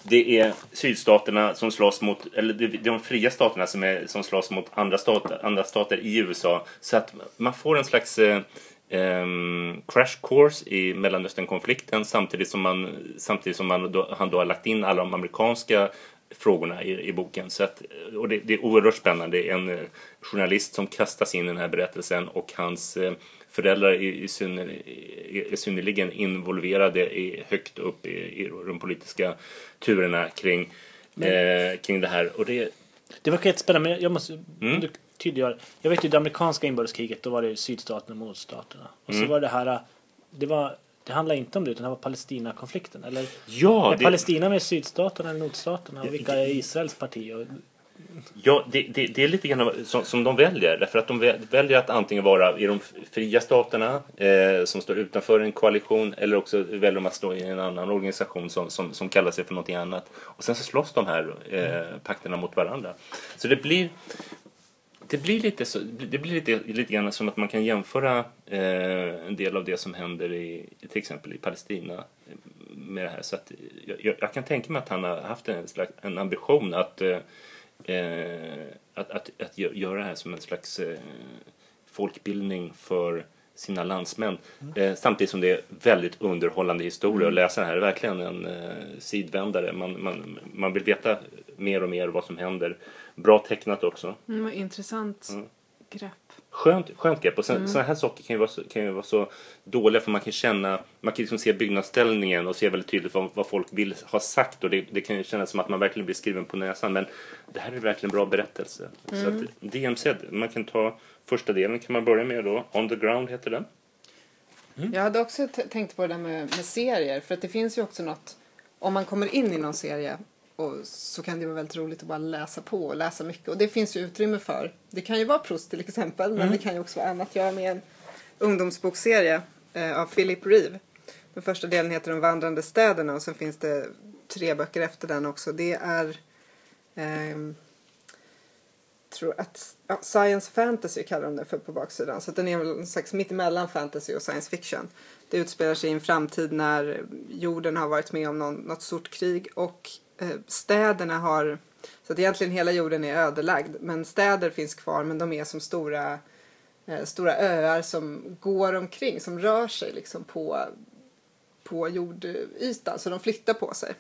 det är sydstaterna som slåss mot, eller det är de fria staterna som, är, som slåss mot andra stater, andra stater i USA. Så att man får en slags eh, ehm, crash course i Mellanösternkonflikten samtidigt som, man, samtidigt som man då, han då har lagt in alla de amerikanska frågorna i, i boken. Så att, och det, det är oerhört spännande. En eh, journalist som kastas in i den här berättelsen och hans eh, föräldrar är, synner, är synnerligen involverade i, högt upp i, i de politiska turerna kring, eh, kring det här. Och det, Det verkar jättespännande, men jag måste Mm. du tydliggöra. Jag vet ju det amerikanska inbördeskriget, då var det sydstaterna mot staterna. Och Mm. så var det här, det var det handlar inte om det utan det var Palestina-konflikten. Eller ja, är det, Palestina med sydstaterna eller nordstaterna? Och vilka är Israels parti? Och, Ja, det, det, det är lite grann som, som de väljer. Därför att de vä- väljer att antingen vara i de fria staterna eh, som står utanför en koalition eller också väljer de att stå i en annan organisation som, som, som kallar sig för någonting annat. Och sen så slåss de här eh, pakterna mot varandra. Så det blir det blir lite, så, det blir lite, lite grann som att man kan jämföra eh, en del av det som händer i till exempel i Palestina eh, med det här. Så att jag, jag, kan tänka mig att han har haft en, slags, en ambition att, eh, eh, att, att, att gö- göra det här som en slags eh, folkbildning för sina landsmän. Eh, samtidigt som det är väldigt underhållande historia att läsa det här. Det är verkligen en sidvändare. Man, man, man vill veta mer och mer vad som händer. Bra tecknat också. Mm, vad intressant Mm. grepp. Skönt, skönt grepp. Och sen, sådana här saker kan ju, vara så, kan ju vara så dåliga för man kan känna, man kan liksom se byggnadsställningen och se väldigt tydligt vad, vad folk vill ha sagt och det, det kan ju kännas som att man verkligen blir skriven på näsan men det här är verkligen bra berättelse. Så att DMZ, man kan ta första delen kan man börja med då, On the ground heter den. Jag hade också tänkt på det där med, med serier. För att det finns ju också något. Om man kommer in i någon serie och så kan det vara väldigt roligt att bara läsa på och läsa mycket. Och det finns ju utrymme för. Det kan ju vara Proust till exempel. Men det kan ju också vara annat. Jag har med en ungdomsbokserie eh, av Philip Reeve. Den första delen heter De vandrande städerna och sen finns det tre böcker efter den också. Det är ehm, tror att ja, science fantasy kallar de det för på baksidan. Så den är väl en slags mittemellan fantasy och science fiction. Det utspelar sig i en framtid när jorden har varit med om någon, något stort krig och eh, städerna har så att egentligen hela jorden är ödelagd men städer finns kvar men de är som stora eh, stora öar som går omkring, som rör sig liksom på, på jordytan så de flyttar på sig.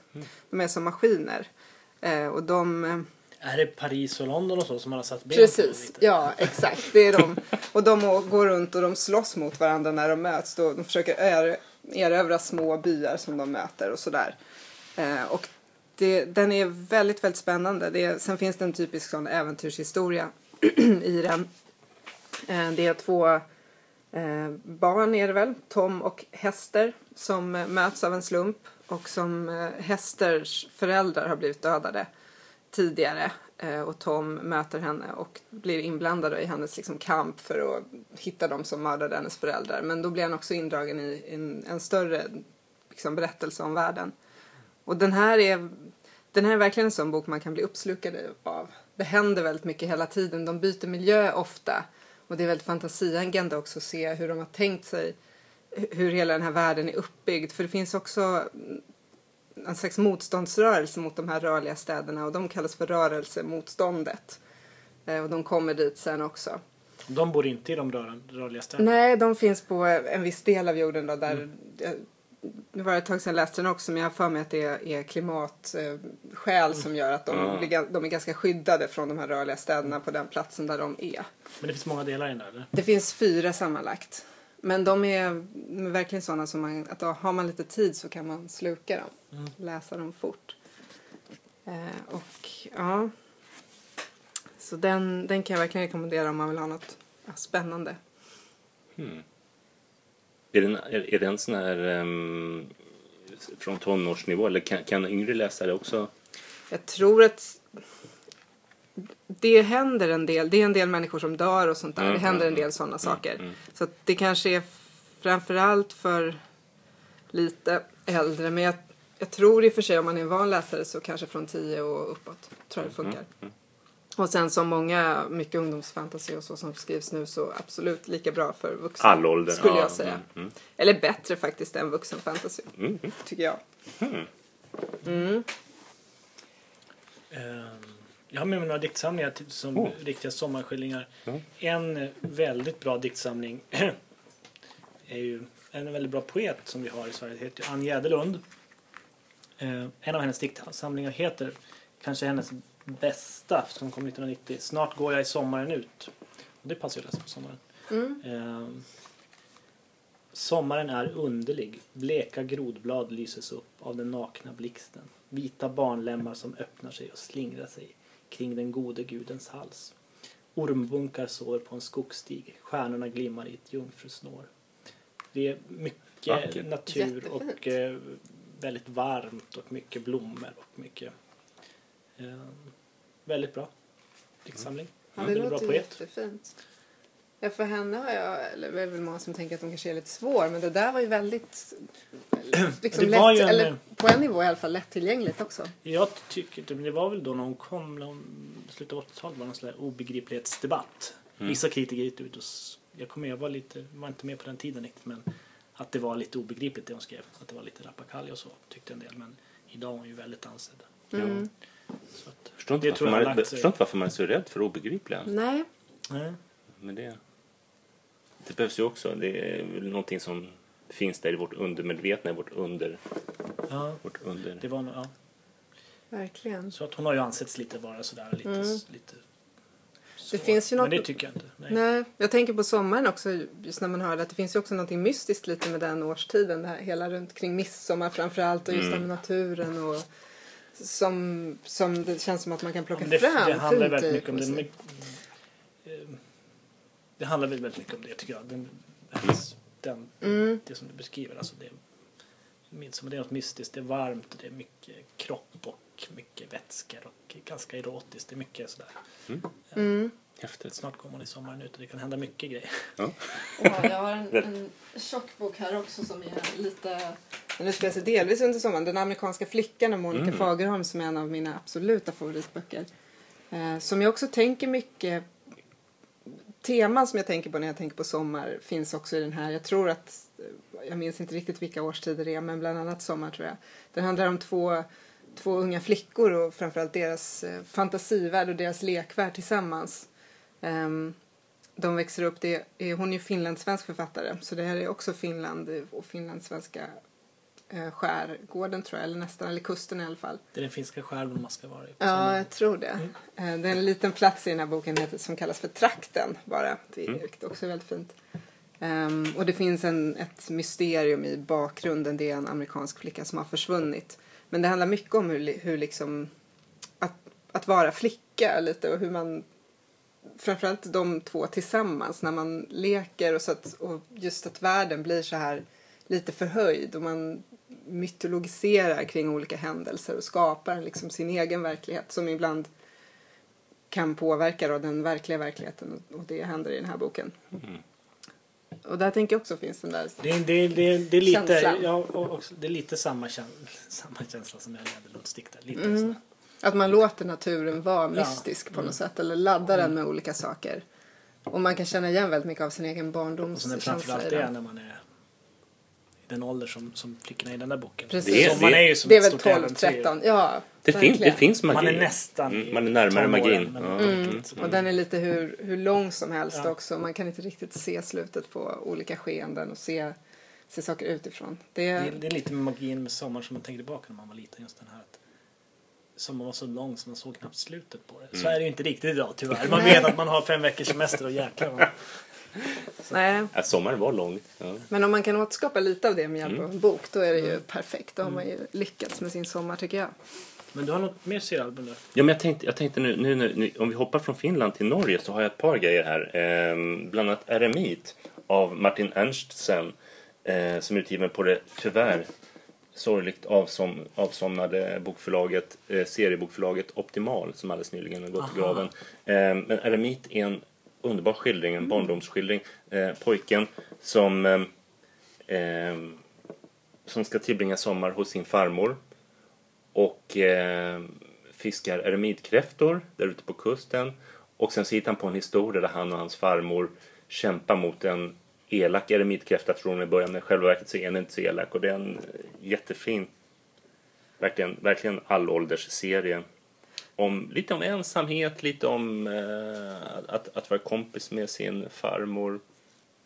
De är som maskiner. Eh, och de eh, är det Paris och London och så som man har satt ben Precis, lite? ja exakt. Det är de. Och de går runt och de slåss mot varandra när de möts. Då de försöker er- erövra små byar som de möter och sådär. Eh, och det, den är väldigt, väldigt spännande. Det sen finns det en typisk sån äventyrshistoria i den. Eh, det är två eh, barn är det väl, Tom och Hester, som eh, möts av en slump och som eh, Hesters föräldrar har blivit dödade tidigare eh, och Tom möter henne och blir inblandad i hennes liksom, kamp för att hitta dem som mördade hennes föräldrar. Men då blir han också indragen i en, en större liksom, berättelse om världen. Och den här är den här är verkligen en sån bok man kan bli uppslukad av. Det händer väldigt mycket hela tiden. De byter miljö ofta. Och det är väldigt fantasiangande också att se hur de har tänkt sig hur hela den här världen är uppbyggd. För det finns också en slags motståndsrörelse mot de här rörliga städerna och de kallas för rörelsemotståndet. Eh, Och de kommer dit sen också. De bor inte i de rör- rörliga städerna. Nej, de finns på en viss del av jorden då där jag- nu var det ett tag sedan jag läste den också men jag har för mig att det är, är klimatskäl som gör att de, Ja. blir, de är ganska skyddade från de här rörliga städerna på den platsen där de är. Men det finns många delar i den där eller? Det finns fyra sammanlagt. Men de är, de är verkligen sådana som man, att då har man lite tid så kan man sluka dem. Läsa dem fort. Eh, och ja. Så den, den kan jag verkligen rekommendera om man vill ha något ja, spännande. Är det en, är, är det en sån här ehm, från tonårsnivå eller kan, kan yngre läsare också? Jag tror att det händer en del. Det är en del människor som dör och sånt där. Mm, det händer en mm, del sådana saker. mm. Så det kanske är framförallt för lite äldre. Men jag, jag tror i och för sig om man är en van läsare så kanske från 10 och uppåt. Tror jag det funkar. Mm, Och sen som många, mycket ungdomsfantasy och så som skrivs nu så absolut lika bra för vuxna. All ålder? Skulle Ja, jag säga. mm, mm. Eller bättre faktiskt än vuxenfantasy. Mm, mm. Tycker jag. Ehm, Jag har med mig några diktsamlingar som Oh. riktiga sommarskildringar. Ja. En eh, väldigt bra diktsamling är ju en väldigt bra poet som vi har i Sverige. Det heter Ann Jäderlund. Eh, En av hennes diktsamlingar heter kanske hennes bästa som kom 1990. Snart går jag i sommaren ut. Och det passar ju läsa på sommaren. Mm. Eh, sommaren är underlig. Bleka grodblad lyses upp av den nakna blixten. Vita barnlemmar som öppnar sig och slingrar sig kring den gode gudens hals. Ormbunkar sover på en skogsstig. Stjärnorna glimmar i ett jungfrusnår. Det är mycket Vackert. natur Jättefint. och eh, väldigt varmt och mycket blommor och mycket eh, väldigt bra diktsamling. Ja, det Väldigt bra låter poet. jättefint. Ja, för henne har jag, eller det är väl många som tänker att hon kanske är lite svår, men det där var ju väldigt, liksom Det var lätt, ju en- eller på en nivå i alla fall lättillgängligt också. Jag tycker inte, men det var väl då när hon kom, när hon, slutet av 80-talet var det någon sån där obegriplighetsdebatt. Vissa kritiker gick ut och, s- jag kommer jag var lite, var inte med på den tiden riktigt, men att det var lite obegripligt det hon skrev. Att det var lite rappakalja och så, tyckte en del. Men idag är hon ju väldigt ansedd. Mm. Så att, Förstår inte, Det varför tror jag man, förstår inte varför man är så rädd för obegripliga. Nej, nej. Men det, det behövs ju också. Det är väl någonting som finns där i vårt undermedvetna, i vårt under... Ja, Vårt under. det var ja. verkligen. Så att hon har ju ansetts lite vara sådär lite, Mm. lite Det finns ju Men något- det tycker jag inte. Nej. Nej, jag tänker på sommaren också, just när man hör det, att det finns ju också något mystiskt lite med den årstiden, det här hela runt kring midsommar framförallt och just här med naturen och som, som det känns som att man kan plocka Men det, fram det handlar väldigt mycket om det. eh, Det handlar väl väldigt mycket om det tycker jag. Den, den, Mm. Det som du beskriver. Alltså det, midsommar, det är något mystiskt. Det är varmt och det är mycket kropp och mycket vätskor och ganska erotiskt. Det är mycket sådär. Mm. Häftigt. Snart kommer man i sommaren ut och det kan hända mycket grejer. Ja, jag har en, en tjock bok här också som är lite... Den utspelar sig delvis under sommaren. Den amerikanska flickan av Monica Mm. Fagerholm som är en av mina absoluta favoritböcker. Eh, som jag också tänker mycket... Teman som jag tänker på när jag tänker på sommar finns också i den här. Jag tror att... Jag minns inte riktigt vilka årstider det är men bland annat sommar tror jag. Den handlar om två, två unga flickor och framförallt deras eh, fantasivärld och deras lekvärld tillsammans. Ehm, de växer upp, det är, hon är ju finlandssvensk författare så det här är också Finland och finlandssvenska skärgården tror jag, eller nästan, eller kusten i alla fall. Det är den finska skärgården man ska vara i. Ja, jag tror det. Eh, det är en liten plats i den här boken som kallas för Trakten bara. Det är också väldigt fint. Ehm, och det finns en, ett mysterium i bakgrunden. Det är en amerikansk flicka som har försvunnit. Men det handlar mycket om hur, hur liksom att, att vara flicka lite och hur man framförallt de två tillsammans när man leker och, så att, och just att världen blir så här lite förhöjd och man mytologiserar kring olika händelser och skapar liksom sin egen verklighet som ibland kan påverka då den verkliga verkligheten och- det händer i den här boken. Och där tänker jag också finns den där Det, det, det, det är lite, Känslan. ja, också, det är lite samma, känsla, samma känsla som jag Nederlunds dikter. Lite Mm. Att man låter naturen vara Ja. mystisk på Mm. något sätt eller ladda den med olika saker. Och man kan känna igen väldigt mycket av sin egen Och sen framförallt det när man är den ålder som, som flickorna i den där boken. Precis. Det är- det- är ju som Det är väl stort 12, äventyr. 13, ja. Det, fin, det finns magi. Man är nästan Mm, man är närmare tonåren, magin. Mm. Mm. Och den är lite hur, hur lång som helst Ja. också. Man kan inte riktigt se slutet på olika skeenden och se, se saker utifrån. Det Det är, är, det är lite med magin med sommaren som man tänker tillbaka när man var liten. Just den här att sommaren var så lång så man såg knappt slutet på det. Så är det ju inte riktigt idag tyvärr. Man vet att man har fem veckors semester och jäklar vad... nej. Ja, sommaren var lång. Ja. Men om man kan återskapa lite av det med hjälp Mm. av en bok då är det ju perfekt. Då har man ju lyckats med sin sommar tycker jag. Men du har något mer seriealbum där? Ja, men jag tänkte, jag tänkte nu, nu, nu, nu, om vi hoppar från Finland till Norge så har jag ett par grejer här. Ehm, bland annat Eremit av Martin Ernstsen eh, som är utgiven på det tyvärr sorgligt avsom, avsomnade bokförlaget, eh, seriebokförlaget Optimal som alldeles nyligen har gått i graven. Ehm, men Eremit är en underbar skildring, en barndomsskildring. Eh, pojken som ehm, ehm, som ska tillbringa sommar hos sin farmor och eh, fiskar eremitkräftor där ute på kusten. Och sen så hittar han på en historia där han och hans farmor kämpar mot en elak eremitkräfta tror hon i början men i själva verket så är den inte så elak och det är en eh, jättefin verkligen, verkligen allålders serie. Om, lite om ensamhet, lite om eh, att, att vara kompis med sin farmor.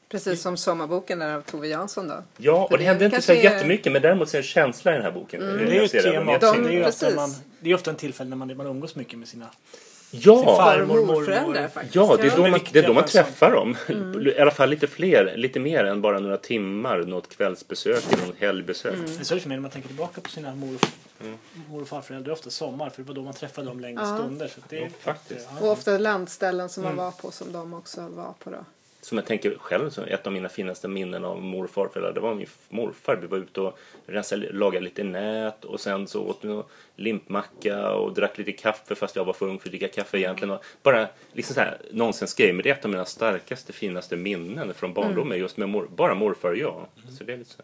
Precis som sommarboken där av Tove Jansson då. Ja, och det det hände inte så är- jättemycket men däremot så är det känsla i den här boken. Det är ju ett tema också. Det är ju ofta, man, det är ofta en tillfälle när man, man umgås mycket med sina Ja, Far- Far och morföräldrar faktiskt. ja, det är då man, det är då man träffar dem. I alla fall lite fler, lite mer än bara några timmar, något kvällsbesök eller något helgbesök. Det är så det för mig när man tänker tillbaka på sina mor, mor och farföräldrar. Det är ofta sommar för det var då man träffade dem längre Ja. stunder. Så det är, Ja, faktiskt. Och ofta landställen som man var på som de också var på då. Som jag tänker själv, så ett av mina finaste minnen av mor och farföräldrar, det var min morfar. Vi var ute och rensade, lagade lite nät och sen så åt vi limpmacka och drack lite kaffe fast jag var för ung för att dricka kaffe egentligen. Och bara liksom så här. Men det är ett av mina starkaste, finaste minnen från barndomen just med mor, bara morfar och jag. Så det, är lite så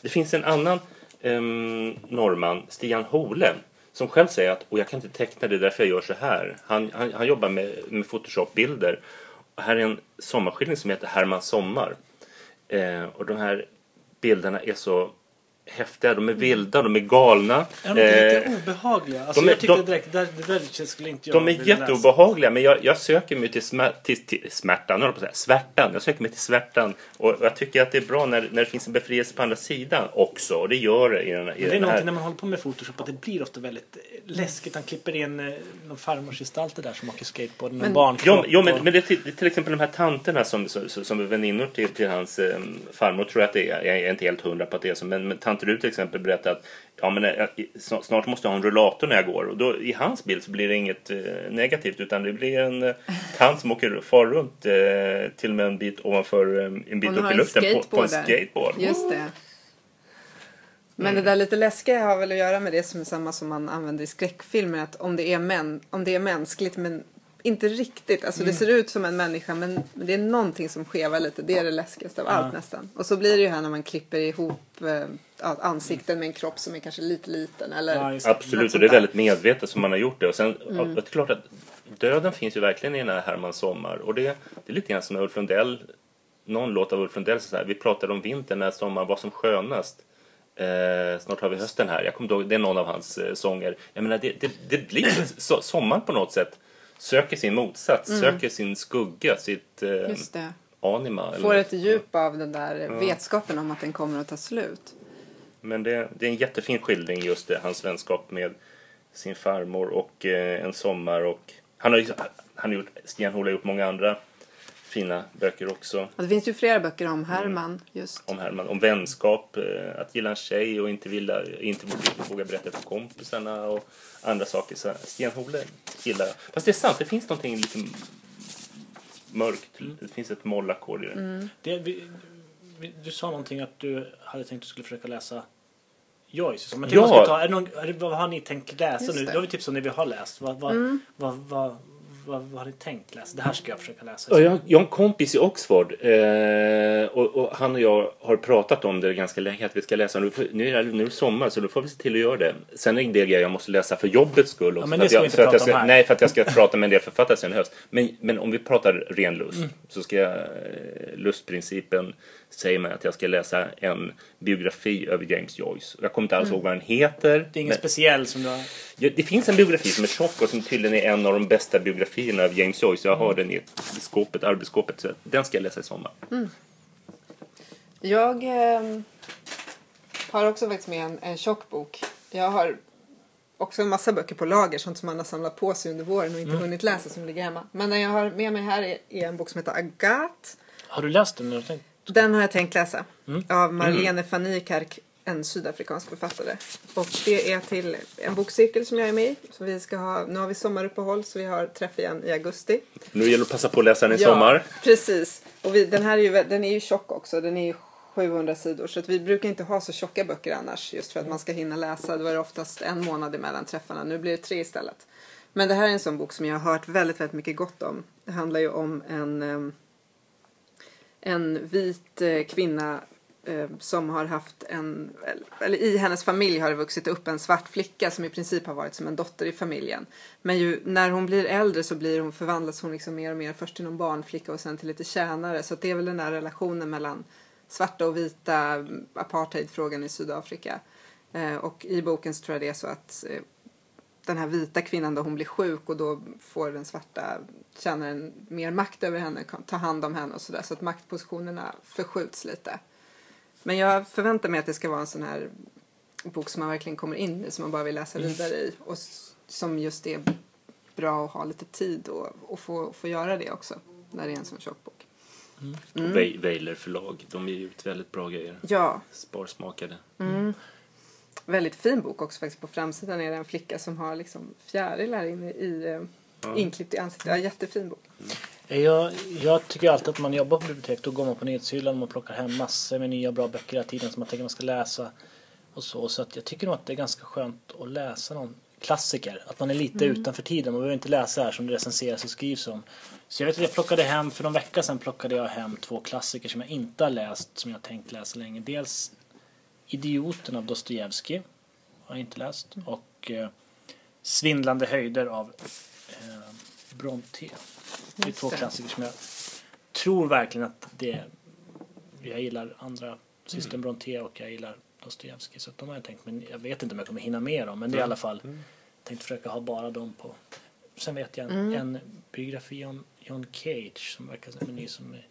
det finns en annan um, norrman, Stian Hole, som själv säger att, och jag kan inte teckna det, är därför jag gör så här. Han, han, han jobbar med, med Photoshop-bilder. Och här är en sommarskildring som heter Herman Sommar. Eh, och de här bilderna är så häftiga. De är vilda, de är galna. Är de Eh, lite obehagliga? Alltså, de är- jag tyckte de- direkt, det där, det där känns- skulle inte jag de är vilja läsa. jätteobehagliga men jag, jag söker mig till, smär, till, till smärtan, jag på säga, svärtan. Jag söker mig till svärtan. Och jag tycker att det är bra när, när det finns en befrielse på andra sidan också. Och det gör det i den, i Men det är den någonting när man håller på med Photoshop att det blir ofta väldigt eh, läskigt. Han klipper in eh, någon farmorsgestalter där som åker skateboard. Någon barnkropp. Ja, ja men, och- men det är till, det är till exempel de här tanterna som, som, som är väninnor till, till hans eh, farmor tror jag att det är. Jag är inte helt hundra på att det är så. Men, men tant Rut till exempel berättar att ja, men, eh, snart, måste jag ha en rullator när jag går. Och då, i hans bild så blir det inget eh, negativt utan det blir en eh, tant som åker far runt eh, till och med en bit ovanför, eh, en bit Hon upp i en luften på, på en skateboard. Just det. Men det där lite läskiga har väl att göra med det som är samma som man använder i skräckfilmer. Att om det är, män, om det är mänskligt men inte riktigt. Alltså det ser ut som en människa men det är någonting som skevar lite. Det är det läskigaste av allt nästan. Och så blir det ju här när man klipper ihop eh, ansikten med en kropp som är kanske lite liten. Eller Ja. Absolut, och det är väldigt medvetet som man har gjort det. Och sen, Mm. det är klart att döden finns ju verkligen i den här Herman Sommar. Och det, det är lite grann som när Ulf Lundell, någon låt av Ulf Lundell, så här, vi pratade om vintern när sommaren var som skönast. Eh, snart har vi hösten här. Jag kommer ihåg, det är någon av hans eh, sånger. Jag menar, det, det, det blir så, sommaren på något sätt. Söker sin motsats, söker sin skugga, sitt eh, Mm. Just det. anima. Får ett djup av den där vetskapen om att den kommer att ta slut. Men det, det är en jättefin skildring just det, hans vänskap med sin farmor och eh, en sommar. Och han har, han har gjort, Stian Hole har gjort många andra fina böcker också Och det finns ju flera böcker om Mm. Herman just. om Herman. Om vänskap, eh, att gilla en tjej och inte, vilja, inte våga berätta för kompisarna och andra saker. Så Stian Hole gillar. Fast det är sant, det finns någonting lite mörkt. Det finns ett mollackord i det. Mm. Det, vi, vi, du sa någonting att du hade tänkt att du skulle försöka läsa Joyce. Jag Ja. ska ta, är det någon, det, vad har ni tänkt läsa Just nu? det. Då har vi tips om det vi har läst. Vad, vad, Mm. vad, vad, vad, vad har ni tänkt läsa? Det här ska jag försöka läsa. Ja, jag, jag har en kompis i Oxford eh, och, och han och jag har pratat om det ganska länge att vi ska läsa. Nu, nu, är det, nu är det sommar så då får vi se till att göra det. Sen är det en del grejer jag måste läsa för jobbets skull. Också, Ja, men för det att ska jag, vi inte för att jag prata om ska, här. Nej, för att jag ska prata med en del författare sen i höst. Men, men om vi pratar ren lust Mm. så ska jag, eh, lustprincipen säger mig att jag ska läsa en biografi över James Joyce. Jag kommer inte alls ihåg vad den heter. Mm. Det är ingen men- speciell som du har... Ja, det finns en biografi som är tjock och som tydligen är en av de bästa biografierna av James Joyce. Jag har den i skåpet, arbetsskåpet. Så den ska jag läsa i sommar. Jag eh, har också faktiskt med en, en tjock bok. Jag har också en massa böcker på lager, sånt som man har samlat på sig under våren och inte hunnit läsa som ligger hemma. Men den jag har med mig här är, är en bok som heter Agathe. Har du läst den? Tänkt? Den har jag tänkt läsa. Av Marlene van Niekerk, en sydafrikansk författare. Och det är till en bokcirkel som jag är med i. Så vi ska ha, nu har vi sommaruppehåll så vi har träff igen i augusti. Nu gäller det att passa på att läsa den i sommar. precis. Och vi, den här är ju, den är ju tjock också. Den är ju 700 sidor. Så att vi brukar inte ha så tjocka böcker annars. Just för att man ska hinna läsa. Då är det oftast en månad emellan träffarna. Nu blir det tre istället. Men det här är en sån bok som jag har hört väldigt, väldigt mycket gott om. Det handlar ju om en, em, en vit eh, kvinna eh, som har haft en, eller i hennes familj har det vuxit upp en svart flicka som i princip har varit som en dotter i familjen. Men ju, när hon blir äldre så blir hon, förvandlas hon liksom mer och mer först till någon barnflicka och sen till lite tjänare. Så att det är väl den här relationen mellan svarta och vita, mm, apartheidfrågan i Sydafrika. Eh, och i boken så tror jag det är så att den här vita kvinnan då hon blir sjuk och då får den svarta tjänaren mer makt över henne, kan ta hand om henne och sådär. Så att maktpositionerna förskjuts lite. Men jag förväntar mig att det ska vara en sån här bok som man verkligen kommer in i, som man bara vill läsa vidare i. Och som just är bra att ha lite tid och, och få, få göra det också. När det är en sån tjock bok. Och Wei- Weiler förlag, de ger ut väldigt bra grejer. Ja, Sparsmakade. Väldigt fin bok också faktiskt. På framsidan är det en flicka som har liksom fjärilar inne i, eh, inklippt i ansiktet. Ja, jättefin bok. Jag, jag tycker alltid att man jobbar på bibliotek då går man på nyhetshyllan och man plockar hem massor med nya bra böcker hela tiden som man tänker man ska läsa. Och så, så att jag tycker nog att det är ganska skönt att läsa någon klassiker. Att man är lite utanför tiden. Man behöver inte läsa här som det recenseras och skrivs om. Så jag vet att jag plockade hem, för någon vecka sedan plockade jag hem två klassiker som jag inte har läst som jag har tänkt läsa länge. Dels Idioten av Dostojevskij har jag inte läst. Och eh, Svindlande höjder av eh, Brontë. Det är två klassiker som jag tror verkligen att det jag gillar andra systern Brontë och jag gillar Dostojevskij så att de har jag tänkt men jag vet inte om jag kommer hinna med dem men det är i alla fall tänkt försöka ha bara dem på. Sen vet jag en, en biografi om John Cage som verkar som en ny som är,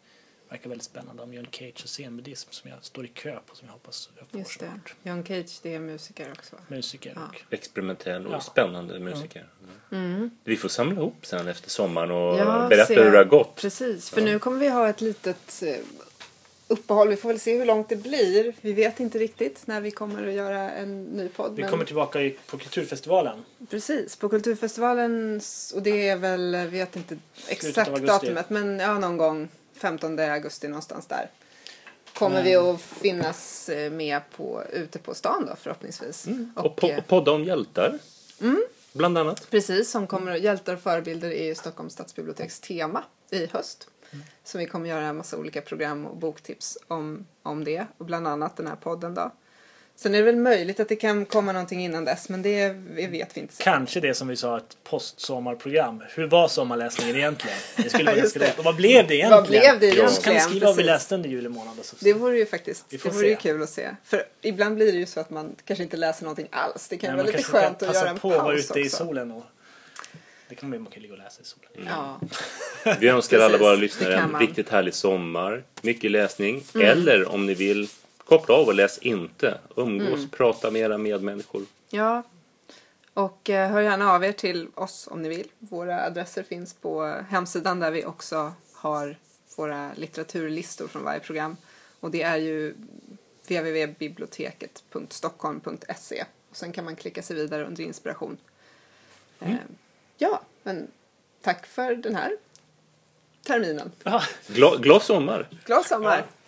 verkar väldigt spännande om John Cage och scenbuddhism som jag står i kö på som jag hoppas jag får Just det. snart. John Cage, det är musiker också va? Musiker Ja. och Experimentell och Ja. spännande musiker. Vi får samla ihop sen efter sommaren och Ja, berätta se. hur det har gått. Precis, för nu kommer vi ha ett litet eh, uppehåll. Vi får väl se hur långt det blir. Vi vet inte riktigt när vi kommer att göra en ny podd. vi men- kommer tillbaka i- på Kulturfestivalen Precis, på Kulturfestivalen och det är väl, jag vet inte exakt datumet men ja, någon gång 15 augusti någonstans där. Kommer vi att finnas eh, med på, ute på stan då förhoppningsvis. Och, po- eh, och podda om hjältar. Bland annat. Precis, som kommer hjältar och förebilder i Stockholms stadsbiblioteks tema i höst. Så vi kommer göra en massa olika program och boktips om, om det. Och bland annat den här podden då. Sen är det väl möjligt att det kan komma någonting innan dess men det vet vi inte. Kanske det som vi sa, ett postsommarprogram. Hur var sommarläsningen egentligen? Det skulle vara ganska det. lätt. Och vad blev det egentligen? Vad blev det Ja. egentligen? Kan ni skriva vad vi läste under juli månad? Så. Det vore ju faktiskt Vi det vore ju kul att se. För ibland blir det ju så att man kanske inte läser någonting alls. Det kan Nej, vara man lite kanske skönt kan att passa göra en på att vara paus ute i också. solen. Och... Det kan man, man kan ligga och läsa i solen. Ja. Vi önskar alla våra lyssnare kan en man. Mm. riktigt härlig sommar. Mycket läsning. Eller om ni vill, koppla av och läs inte. Umgås, Mm. prata med era medmänniskor. ja. Och eh, hör gärna av er till oss om ni vill. Våra adresser finns på hemsidan där vi också har våra litteraturlistor från varje program. Och det är ju www.biblioteket.stockholm.se. Och sen kan man klicka sig vidare under inspiration. Eh, ja, men tack för den här terminen. Ja. Gla, glad sommar! Glad sommar! Ja.